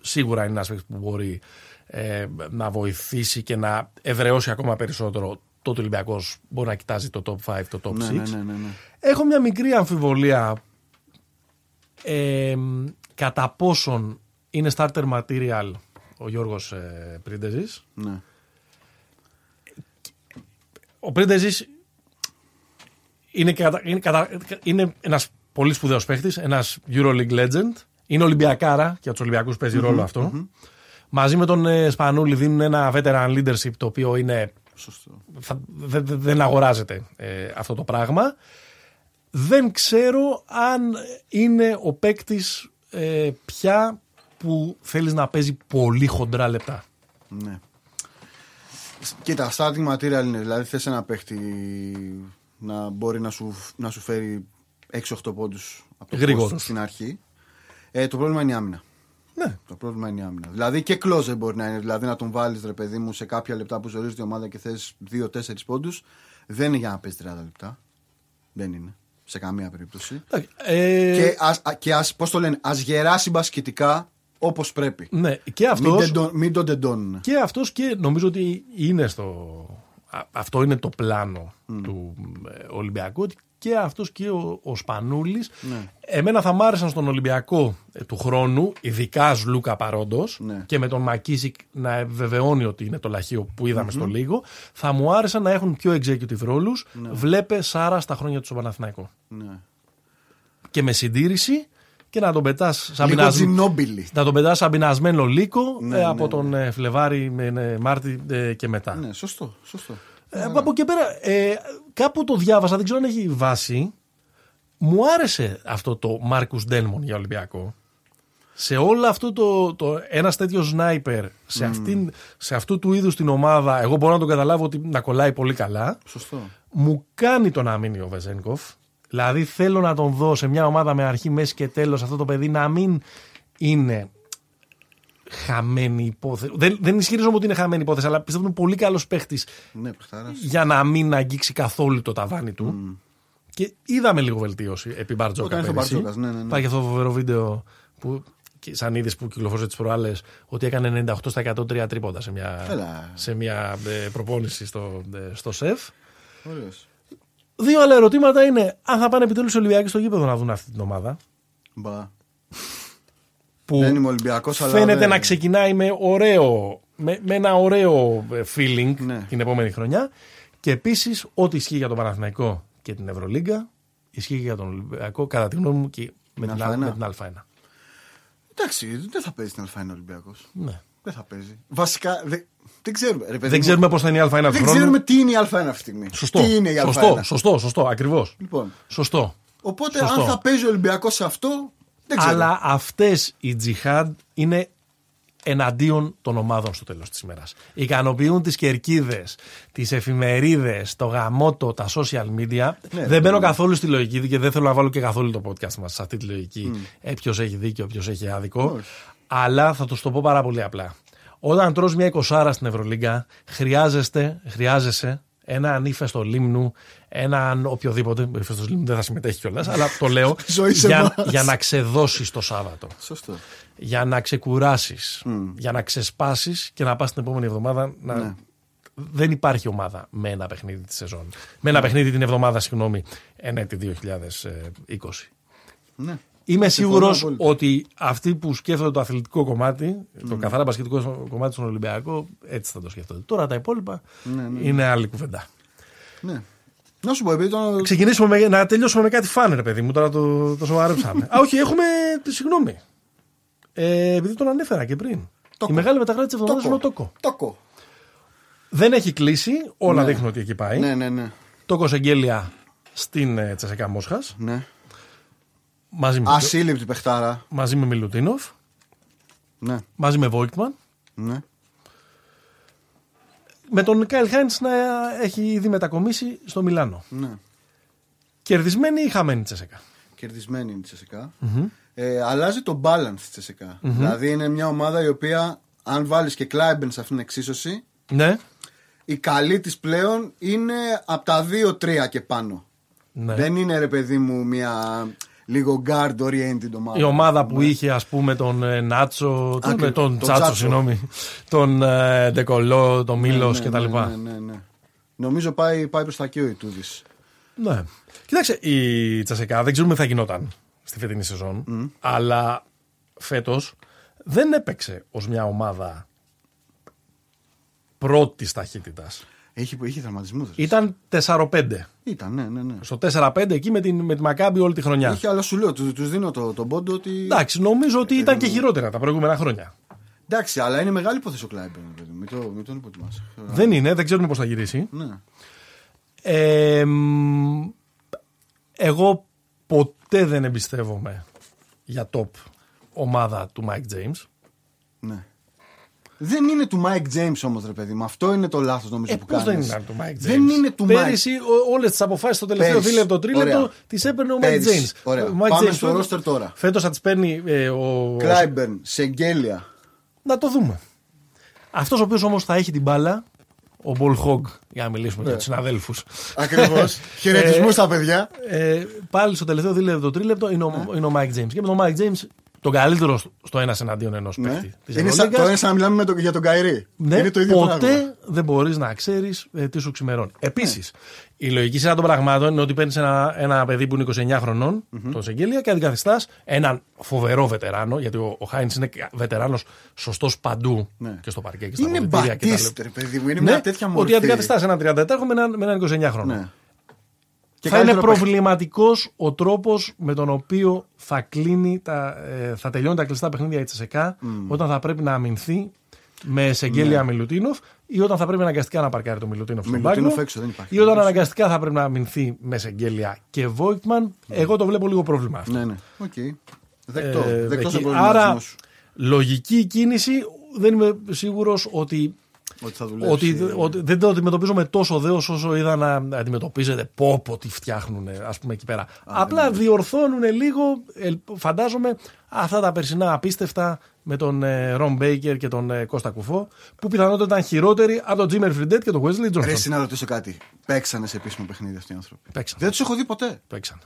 σίγουρα είναι ένας παίκτη που μπορεί ε, να βοηθήσει και να ευρεώσει ακόμα περισσότερο το ότι ο Ολυμπιακός μπορεί να κοιτάζει το top 5, το top 6. Ναι, ναι, ναι, ναι, ναι. Έχω μια μικρή αμφιβολία ε, κατά πόσον είναι starter material ο Γιώργος ε, Πρίντεζης. ναι. Ο Πρίντεζης είναι, κατα- είναι, κατα- είναι ένας πολύ σπουδαίος παίχτης, ένας EuroLeague legend. Είναι Ολυμπιακάρα και για τους Ολυμπιακούς παίζει ρόλο αυτό. Μαζί με τον ε, Σπανούλη δίνουν ένα veteran leadership το οποίο είναι Σωστό. θα- δε- δε- δεν αγοράζεται ε, αυτό το πράγμα. Δεν ξέρω αν είναι ο παίκτης ε, πια που θέλεις να παίζει πολύ χοντρά λεπτά. Ναι. Κοίτα, starting material είναι. Δηλαδή θες ένα παίχτη να μπορεί να σου, να σου φέρει 6-8 πόντους από το Γρήγορος. post στην αρχή. Ε, το πρόβλημα είναι η άμυνα. Ναι. Το πρόβλημα είναι η άμυνα. Δηλαδή και closer μπορεί να είναι. Δηλαδή να τον βάλεις ρε παιδί μου σε κάποια λεπτά που ζορίζει η ομάδα και θες 2-4 πόντους. Δεν είναι για να παίζει 30 λεπτά. Δεν είναι. Σε καμία περίπτωση. Εντάξει, ε, Και, ας, α- και ας, πώς το λένε, ας γεράσει μπασκετικά όπως πρέπει. ναι, και Μην, αυτός, τεντω- μην τον τεντώνουν. και αυτός και νομίζω ότι είναι στο... α- Αυτό είναι το πλάνο του ε, Ολυμπιακού ότι και αυτός και ο, ο Σπανούλης Ναι. εμένα θα μ' άρεσαν στον Ολυμπιακό ε, του χρόνου ειδικά Λούκα παρόντος Ναι. και με τον Μακίσικ να βεβαιώνει ότι είναι το λαχείο που είδαμε στο λίγο θα μου άρεσαν να έχουν πιο executive ρόλους βλέπε Σάρα στα χρόνια του στο Παναθηναϊκό Ναι. και με συντήρηση και να τον πετάς σαν Λίγο πεινασμ- τζινόμπιλι. να τον πετάς σαν πεινασμένο λύκο Ναι, ε, ναι, από ναι. τον ε, Φλεβάρι με ε, Μάρτι ε, και μετά. Ναι, σωστό, σωστό. Ε, από εκεί και πέρα, ε, κάπου το διάβασα, δεν ξέρω αν έχει βάση. Μου άρεσε αυτό το Μάρκους Ντέλμον για Ολυμπιακό. Σε όλο αυτό το, το ένας τέτοιος σνάιπερ, σε, αυτήν, σε αυτού του είδους την ομάδα, εγώ μπορώ να τον καταλάβω ότι να κολλάει πολύ καλά. Σωστό. Μου κάνει το να μείνει ο Βεζένκοφ. Δηλαδή θέλω να τον δω σε μια ομάδα με αρχή, μέση και τέλος αυτό το παιδί να μην είναι χαμένη υπόθεση. Δεν, δεν ισχυρίζομαι ότι είναι χαμένη υπόθεση, αλλά πιστεύω ότι είναι πολύ καλός παίχτης Ναι, παιχτάρας. για να μην αγγίξει καθόλου το ταβάνι του. Και είδαμε λίγο βελτίωση επί Μπαρτζόκα. Όταν ήρθε ο πέρυσι. Μπαρτζόκας, ναι, ναι, ναι. Υπάρχει αυτό το φοβερό βίντεο που και σαν είδες που κυκλοφόρησε τις προάλλες ότι έκανε 98% τρία τρίποντα σε μια, Έλα. σε μια ε, προπόνηση στο, ε, στο ΣΕΦ. Ωραίος. Δύο άλλα ερωτήματα είναι αν θα πάνε επιτέλους οι Ολυμπιακοί στο γήπεδο να δουν αυτή την ομάδα. Μπα. Που Δεν είμαι Ολυμπιακός, αλλά φαίνεται δεν- να ξεκινάει με, ωραίο, με, με ένα ωραίο ε, feeling Ναι. την επόμενη χρονιά. Και επίσης, ό,τι ισχύει για τον Παναθηναϊκό και την Ευρωλίγκα, ισχύει και για τον Ολυμπιακό, κατά τη γνώμη μου, και με την, Α1. Α- με την Α1. Εντάξει, δεν θα παίζει την Α1 Ολυμπιακός. Ναι. Δεν θα παίζει. Βασικά, δεν, δεν ξέρουμε. Ρε, παιδί Δεν μου. ξέρουμε πώς θα είναι η Α1 του Δεν χρόνου. ξέρουμε τι είναι η Α1 αυτή τη στιγμή. Σωστό. Τι είναι η Α1. Σωστό, σωστό, σωστό, ακριβώς. Λοιπόν, Σωστό. οπότε Σωστό. αν θα παίζει ο Ολυμπιακός σε αυτό, δεν ξέρω. Αλλά αυτές οι τζιχάντ είναι εναντίον των ομάδων στο τέλος της ημέρας. Ικανοποιούν τις κερκίδες, τις εφημερίδες, το γαμότο, τα social media. Ναι, δεν μπαίνω καθόλου στη λογική και δεν θέλω να βάλω και καθόλου το podcast μας σε αυτή τη λογική. Ε, ποιος έχει δίκιο, ποιος έχει άδικο. Όχι. Αλλά θα τους το πω πάρα πολύ απλά. Όταν τρως μια εικοσάρα στην Ευρωλίγκα, χρειάζεστε, χρειάζεσαι έναν ύφεστο λίμνου, έναν οποιοδήποτε. Ο ύφεστο λίμνου δεν θα συμμετέχει κιόλας, αλλά το λέω Ζωή σε για, εμάς. για να ξεδώσεις το Σάββατο. Σωστό. Για να ξεκουράσεις, για να ξεσπάσεις και να πας την επόμενη εβδομάδα να, Ναι. δεν υπάρχει ομάδα με ένα παιχνίδι τη σεζόν. Με ένα παιχνίδι την εβδομάδα, συγγνώμη, ενέτη 2020. Ναι. Είμαι Συμφωνώ σίγουρος απόλυτα. ότι αυτοί που σκέφτονται το αθλητικό κομμάτι, το καθαρά μπασκετικό κομμάτι στον Ολυμπιακό, έτσι θα το σκέφτονται. Τώρα τα υπόλοιπα Ναι, ναι. είναι άλλη κουβέντα. ναι. Να σου πω, επειδή το... Ξεκινήσουμε με, να τελειώσουμε με κάτι φαν, ρε παιδί μου. Τώρα το, το σοβαρέψαμε. Α, όχι, έχουμε. Συγγνώμη. Ε, επειδή τον ανέφερα και πριν. Τόκο. Η μεγάλη μεταγράφη της εβδομάδας είναι ο Τόκο. Τόκο. Τόκο. Δεν έχει κλείσει. Όλα Ναι. δείχνουν ότι εκεί πάει. Ναι, ναι, ναι. Τόκος Εγγέλια στην ε, Τσεσεκά Μόσχας. ναι. Μαζί, με, Ασύλληπτη παιχτάρα. μαζί με Μιλουτίνοφ. Ναι, Μαζί με Βόικτμαν. ναι. Με τον Κάιλ Χάιντς να έχει ήδη μετακομίσει στο Μιλάνο. ναι. Κερδισμένη ή χαμένη Τσεσεκά. Κερδισμένη είναι η τσεσεκα Ε, αλλάζει το balance τη τσεσεκα Δηλαδή είναι μια ομάδα η οποία, αν βάλεις και Κλάιμπεν σε αυτήν την εξίσωση, Ναι. η καλή της πλέον είναι από τα 2-3 και πάνω. ναι. Δεν είναι ρε παιδί μου μια λίγο guard oriented ομάδα. Η ομάδα που είχε ας πούμε τον ε, Νάτσο, τον, Άκρη, ε, τον τον Τσάτσο, Τσάτσο. συγγνώμη, τον ε, Ντεκολό, τον Ναι, Μίλος ναι, κτλ. Ναι, ναι, ναι, ναι. Νομίζω πάει, πάει προς τα εκεί ο Ιτούδης. Ναι. Κοίταξε, η Τσασεκά δεν ξέρουμε τι θα γινόταν στη φετινή σεζόν, αλλά φέτος δεν έπαιξε ως μια ομάδα πρώτης ταχύτητας. Έχει, είχε τραυματισμούς. Ήταν 4-5. Ήταν, ναι, ναι, ναι. Στο 4-5 εκεί με, την, με τη Μακάμπη όλη τη χρονιά. Είχε, αλλά σου λέω, τους τους δίνω το, τον πόντο ότι. Εντάξει, νομίζω ότι ήταν και χειρότερα τα προηγούμενα χρόνια. Εντάξει, αλλά είναι μεγάλη υπόθεση ο Κλάιμπερν. παιδί μου. Μην, το, μην τον υποτιμάς. Δεν είναι, δεν ξέρουμε πώς θα γυρίσει. Ναι. Ε, μ, εγώ ποτέ δεν εμπιστεύομαι για top ομάδα του Mike James. ναι. Δεν είναι του Mike James όμως, ρε παιδί μου. Αυτό είναι το λάθος νομίζω Ε, που πώς κάνεις. δεν είναι του Mike James; Δεν είναι του Mike. Πέρυσι όλες τις αποφάσεις στο τελευταίο Πέρυσι. δίλεπτο τρίλεπτο Ωραία. τις έπαιρνε ο Mike Πέρυσι. James. Ωραία. Ο Mike Πάμε James στο φέτος- roster τώρα. Φέτος θα τις παίρνει ε, ο. Κλάιμπερν, Σεγγέλια. Να το δούμε. Αυτός ο οποίος όμως θα έχει την μπάλα, ο Ball Hog, για να μιλήσουμε για τους συναδέλφους. Ακριβώς. Χαιρετισμούς στα παιδιά. Ε, πάλι στο τελευταίο δίλεπτο τρίλεπτο είναι ο, είναι ο Mike James. Και με τον Mike James, τον καλύτερο στο ένας εναντίον ενός Ναι. παίκτη. της Είναι σαν, Ευρωλίγκας, το είναι σαν να μιλάμε με το, για τον Kyrie. ναι, είναι το ίδιο ποτέ πράγμα. δεν μπορείς να ξέρεις ε, τι σου ξημερώνει. Επίσης, η λογική σειρά των πραγμάτων είναι ότι παίρνεις ένα, ένα παιδί που είναι 29 χρονων τον Σενγκέλια, και αντικαθιστάς έναν φοβερό βετεράνο, γιατί ο, ο Χάινς είναι βετεράνος σωστός παντού Ναι. και στο παρκέ και στα Είναι αποδυτήρια κτλ. μπατίστ, ρε παιδί μου. Είναι Ναι, μια τέτοια μορφή. ότι αντικαθιστάς έναν 34 με έναν, με έναν 29 χρόνο. Ναι. Και θα είναι καλύτερο παίχτη. προβληματικός ο τρόπος με τον οποίο θα, κλείνει τα, ε, θα τελειώνει τα κλειστά παιχνίδια η Τσεσεκά όταν θα πρέπει να αμυνθεί με Σεγγέλια Ναι. Μιλουτίνοφ ή όταν θα πρέπει αναγκαστικά να παρκάρει το Μιλουτίνοφ στον Μιλουτίνοφ πάγκο. έξω, δεν υπάρχει Ή όταν περίπτωση. αναγκαστικά θα πρέπει να αμυνθεί με Σεγγέλια και Βόικτμαν. Εγώ το βλέπω λίγο πρόβλημα αυτό. Ναι, ναι. Οκ. Δεκτό. Ε, Δεκτός εκεί. ο Άρα, προβληματισμός σου. λογική κίνηση δεν είμαι σίγουρος ότι Ότι θα δουλέψει. ότι, ότι δεν το αντιμετωπίζω με τόσο δέος όσο είδα να αντιμετωπίζεται πω πω τι φτιάχνουν ας πούμε εκεί πέρα. Απλά διορθώνουν λίγο, ελ- φαντάζομαι, αυτά τα περσινά απίστευτα με τον ε, Ρον Μπέικερ και τον ε, Κώστα Κουφό που πιθανότατα ήταν χειρότεροι από τον Τζίμερ Φριντέτ και τον Wesley Ρε, Johnson. εσύ να ρωτήσω κάτι. Παίξανε σε επίσημο παιχνίδι αυτοί οι άνθρωποι. Παίξαν. Δεν τους έχω δει ποτέ. Παίξαν.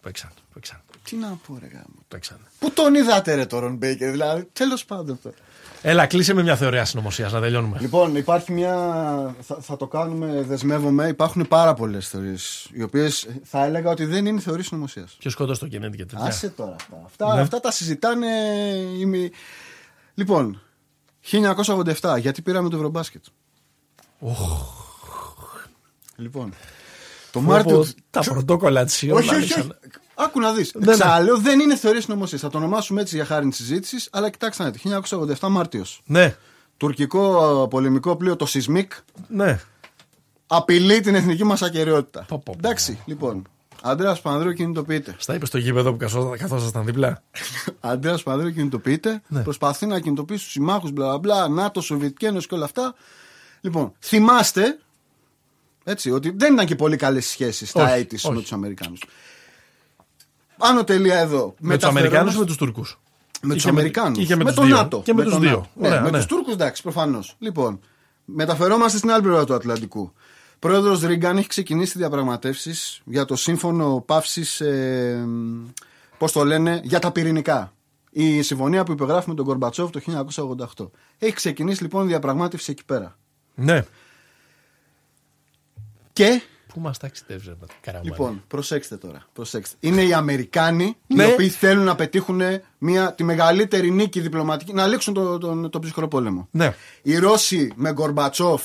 Παίξαν. Παίξαν. Τι να πω, ρε γάμο. Παίξαν. Πού τον είδατε, ρε, τον Μπέικερ, δηλαδή. Τέλος πάντων τώρα. Έλα, κλείσε με μια θεωρία συνωμοσίας να τελειώνουμε. Λοιπόν, υπάρχει μια. Θα, θα το κάνουμε, δεσμεύομαι. Υπάρχουν πάρα πολλές θεωρίες. Οι οποίες θα έλεγα ότι δεν είναι θεωρίες συνωμοσίας. Ποιο σκότωσε το Κενέντι και τέτοια. Άσε τώρα αυτά. Αυτά, αυτά τα συζητάνε. οι μη- Λοιπόν, 1987, γιατί πήραμε το Ευρωμπάσκετ. Λοιπόν, το Πω, Μάρτιο. πω, Τα πρωτόκολλα της όχι, όχι, όχι. Άκου να δεις. Ναι, ναι. Ξαναλέω, δεν είναι θεωρίες συνωμοσία. Θα το ονομάσουμε έτσι για χάρη της συζήτησης, αλλά κοιτάξτε να δείτε. 1987 Μάρτιος. Ναι, Τουρκικό πολεμικό πλοίο, το Σισμίκ, ναι. απειλεί την εθνική μας ακαιρεότητα. Πω, πω, πω. Εντάξει, λοιπόν. Αντρέας Πανδρέου κινητοποιείται. Στα είπες στο γήπεδο που καθόσασταν- καθόσασταν δίπλα; Αντρέας Πανδρέου κινητοποιείται. Ναι. Προσπαθεί να κινητοποιήσει τους συμμάχους, μπλα μπλα, ΝΑΤΟ, Σοβιετική Ένωση και όλα αυτά. Λοιπόν, θυμάστε έτσι, ότι δεν ήταν και πολύ καλές σχέσεις στα Όχι, έτης με όχι. τους Αμερικάνους. Άνω τελεία εδώ. Με τους Αμερικάνους ή με τους Τούρκους; Με τους Αμερικάνους. Και με, με τους τον δύο. ΝΑΤΟ. Και με, τον τους δύο. ΝΑΤΟ. Ναι, Ωραία, με ναι. τους Τούρκους, εντάξει, προφανώς. Λοιπόν, μεταφερόμαστε στην άλλη πλευρά του Ατλαντικού. Πρόεδρος Ρίγκαν έχει ξεκινήσει διαπραγματεύσεις για το σύμφωνο πάυσης. Ε, Πώς το λένε, για τα πυρηνικά. Η συμφωνία που υπεγράφει με τον Κορμπατσόφ το 1988. Έχει ξεκινήσει λοιπόν διαπραγμάτευση εκεί πέρα. Ναι. Και Πού μας ταξιδεύεις, ρε Καραμάνι. Λοιπόν, προσέξτε τώρα. Προσέξτε. Είναι οι Αμερικάνοι Ναι. οι οποίοι θέλουν να πετύχουν μια, τη μεγαλύτερη νίκη διπλωματική, να λήξουν τον το, το, το ψυχρό πόλεμο. Ναι. Οι Ρώσοι με Γκορμπατσόφ,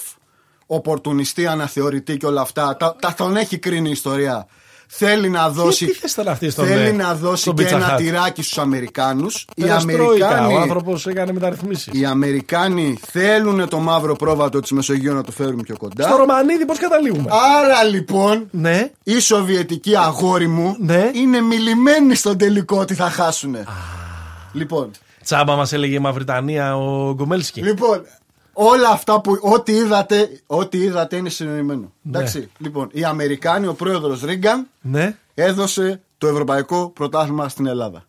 οπορτουνιστή, αναθεωρητή και όλα αυτά, τα, τα τον έχει κρίνει η ιστορία. Θέλει να δώσει, τι θες τώρα αυτή στον, θέλει ε, να δώσει στον και Pizza ένα Hut; τυράκι στους Αμερικάνους. Οι Περαστρόικα, Ο Αμερικάνοι, άνθρωπος έκανε μεταρρυθμίσεις. οι Αμερικάνοι θέλουν το μαύρο πρόβατο της Μεσογείου να το φέρουν πιο κοντά. Στο Ρωμανίδη, πώς καταλήγουμε; Άρα λοιπόν Ναι. η Σοβιετική αγόρι μου Ναι. είναι μιλημένοι στον τελικό ότι θα χάσουνε. Λοιπόν, Τσάμπα μας έλεγε η Μαυριτανία ο Γκομέλσκι. λοιπόν, όλα αυτά που ό,τι είδατε, ό,τι είδατε είναι συνεννοημένο. Ναι. Εντάξει, λοιπόν, οι Αμερικάνοι, ο πρόεδρος Ρίγκαν Ναι. έδωσε το ευρωπαϊκό πρωτάθλημα στην Ελλάδα.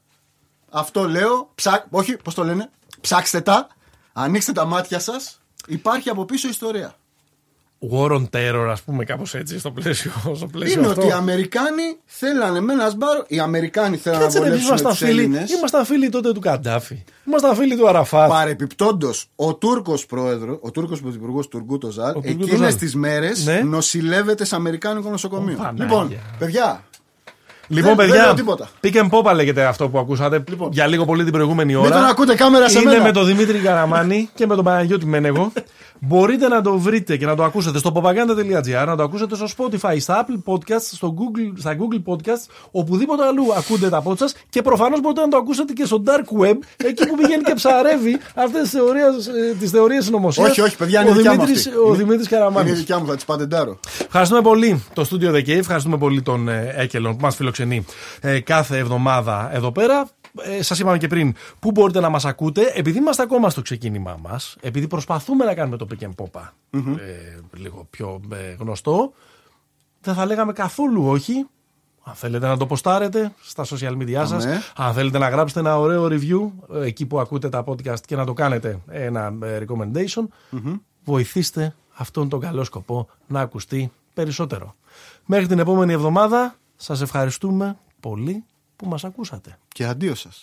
Αυτό λέω, ψα... όχι, πώς το λένε, ψάξτε τα, ανοίξτε τα μάτια σας, υπάρχει από πίσω ιστορία. War on terror, ας πούμε, κάπως έτσι στο πλαίσιο, στο πλαίσιο Είναι αυτό. ότι οι Αμερικάνοι θέλανε με ένα σμπάρο. Οι Αμερικάνοι θέλανε Κάτσε να ρε, εμείς βολέψουν ήμασταν τους φίλοι, Έλληνες. ήμασταν φίλοι τότε του Καντάφη. Ήμασταν φίλοι του Αραφάτ. Παρεπιπτόντως, ο Τούρκος πρόεδρο, ο Τούρκος πρωθυπουργός Τουρκούτο Ζαλ, Ο Τουργκούτο εκείνες Ζαλ. τις μέρες Ναι. νοσηλεύεται σε Αμερικάνικο νοσοκομείο. Ω, Πανάγια. λοιπόν, παιδιά, Λοιπόν, Δεν- δεν παιδιά, λέω τίποτα. pick and pop λέγεται αυτό που ακούσατε Λοιπόν. για λίγο πολύ την προηγούμενη ώρα. μην τον ακούτε κάμερα σε Είναι μένα. με τον Δημήτρη Καραμάνη και με τον Παναγιώτη Μένεγο. Μπορείτε να το βρείτε και να το ακούσετε στο popaganda.gr, να το ακούσετε στο Spotify, στα Apple Podcasts, στο Google, στα Google Podcasts, οπουδήποτε αλλού ακούτε τα podcast και προφανώς μπορείτε να το ακούσετε και στο Dark Web, εκεί που πηγαίνει και ψαρεύει αυτές τις θεωρίες τις θεωρίες συνωμοσίας. όχι, όχι, παιδιά, είναι ο δικιά μου Δημήτρης, αυτή. ο Είναι- Δημήτρης Καραμάνης. Είναι δικιά μου, θα τη πατεντάρω. Ευχαριστούμε πολύ το Studio The Cave, ευχαριστούμε πολύ τον ε, Έκελον που μας φιλοξενεί ε, κάθε εβδομάδα εδώ πέρα. Ε, Σας είπαμε και πριν πού μπορείτε να μας ακούτε. Επειδή είμαστε ακόμα στο ξεκίνημά μας, επειδή προσπαθούμε να κάνουμε το pick and pop ε, λίγο πιο ε, γνωστό, δεν θα λέγαμε καθόλου όχι. Αν θέλετε να το ποστάρετε στα social media σας, Αμέ. αν θέλετε να γράψετε ένα ωραίο review ε, εκεί που ακούτε τα podcast και να το κάνετε ένα ε, recommendation, βοηθήστε αυτόν τον καλό σκοπό να ακουστεί περισσότερο. Μέχρι την επόμενη εβδομάδα σας ευχαριστούμε πολύ που μας ακούσατε. Και αντίο σας.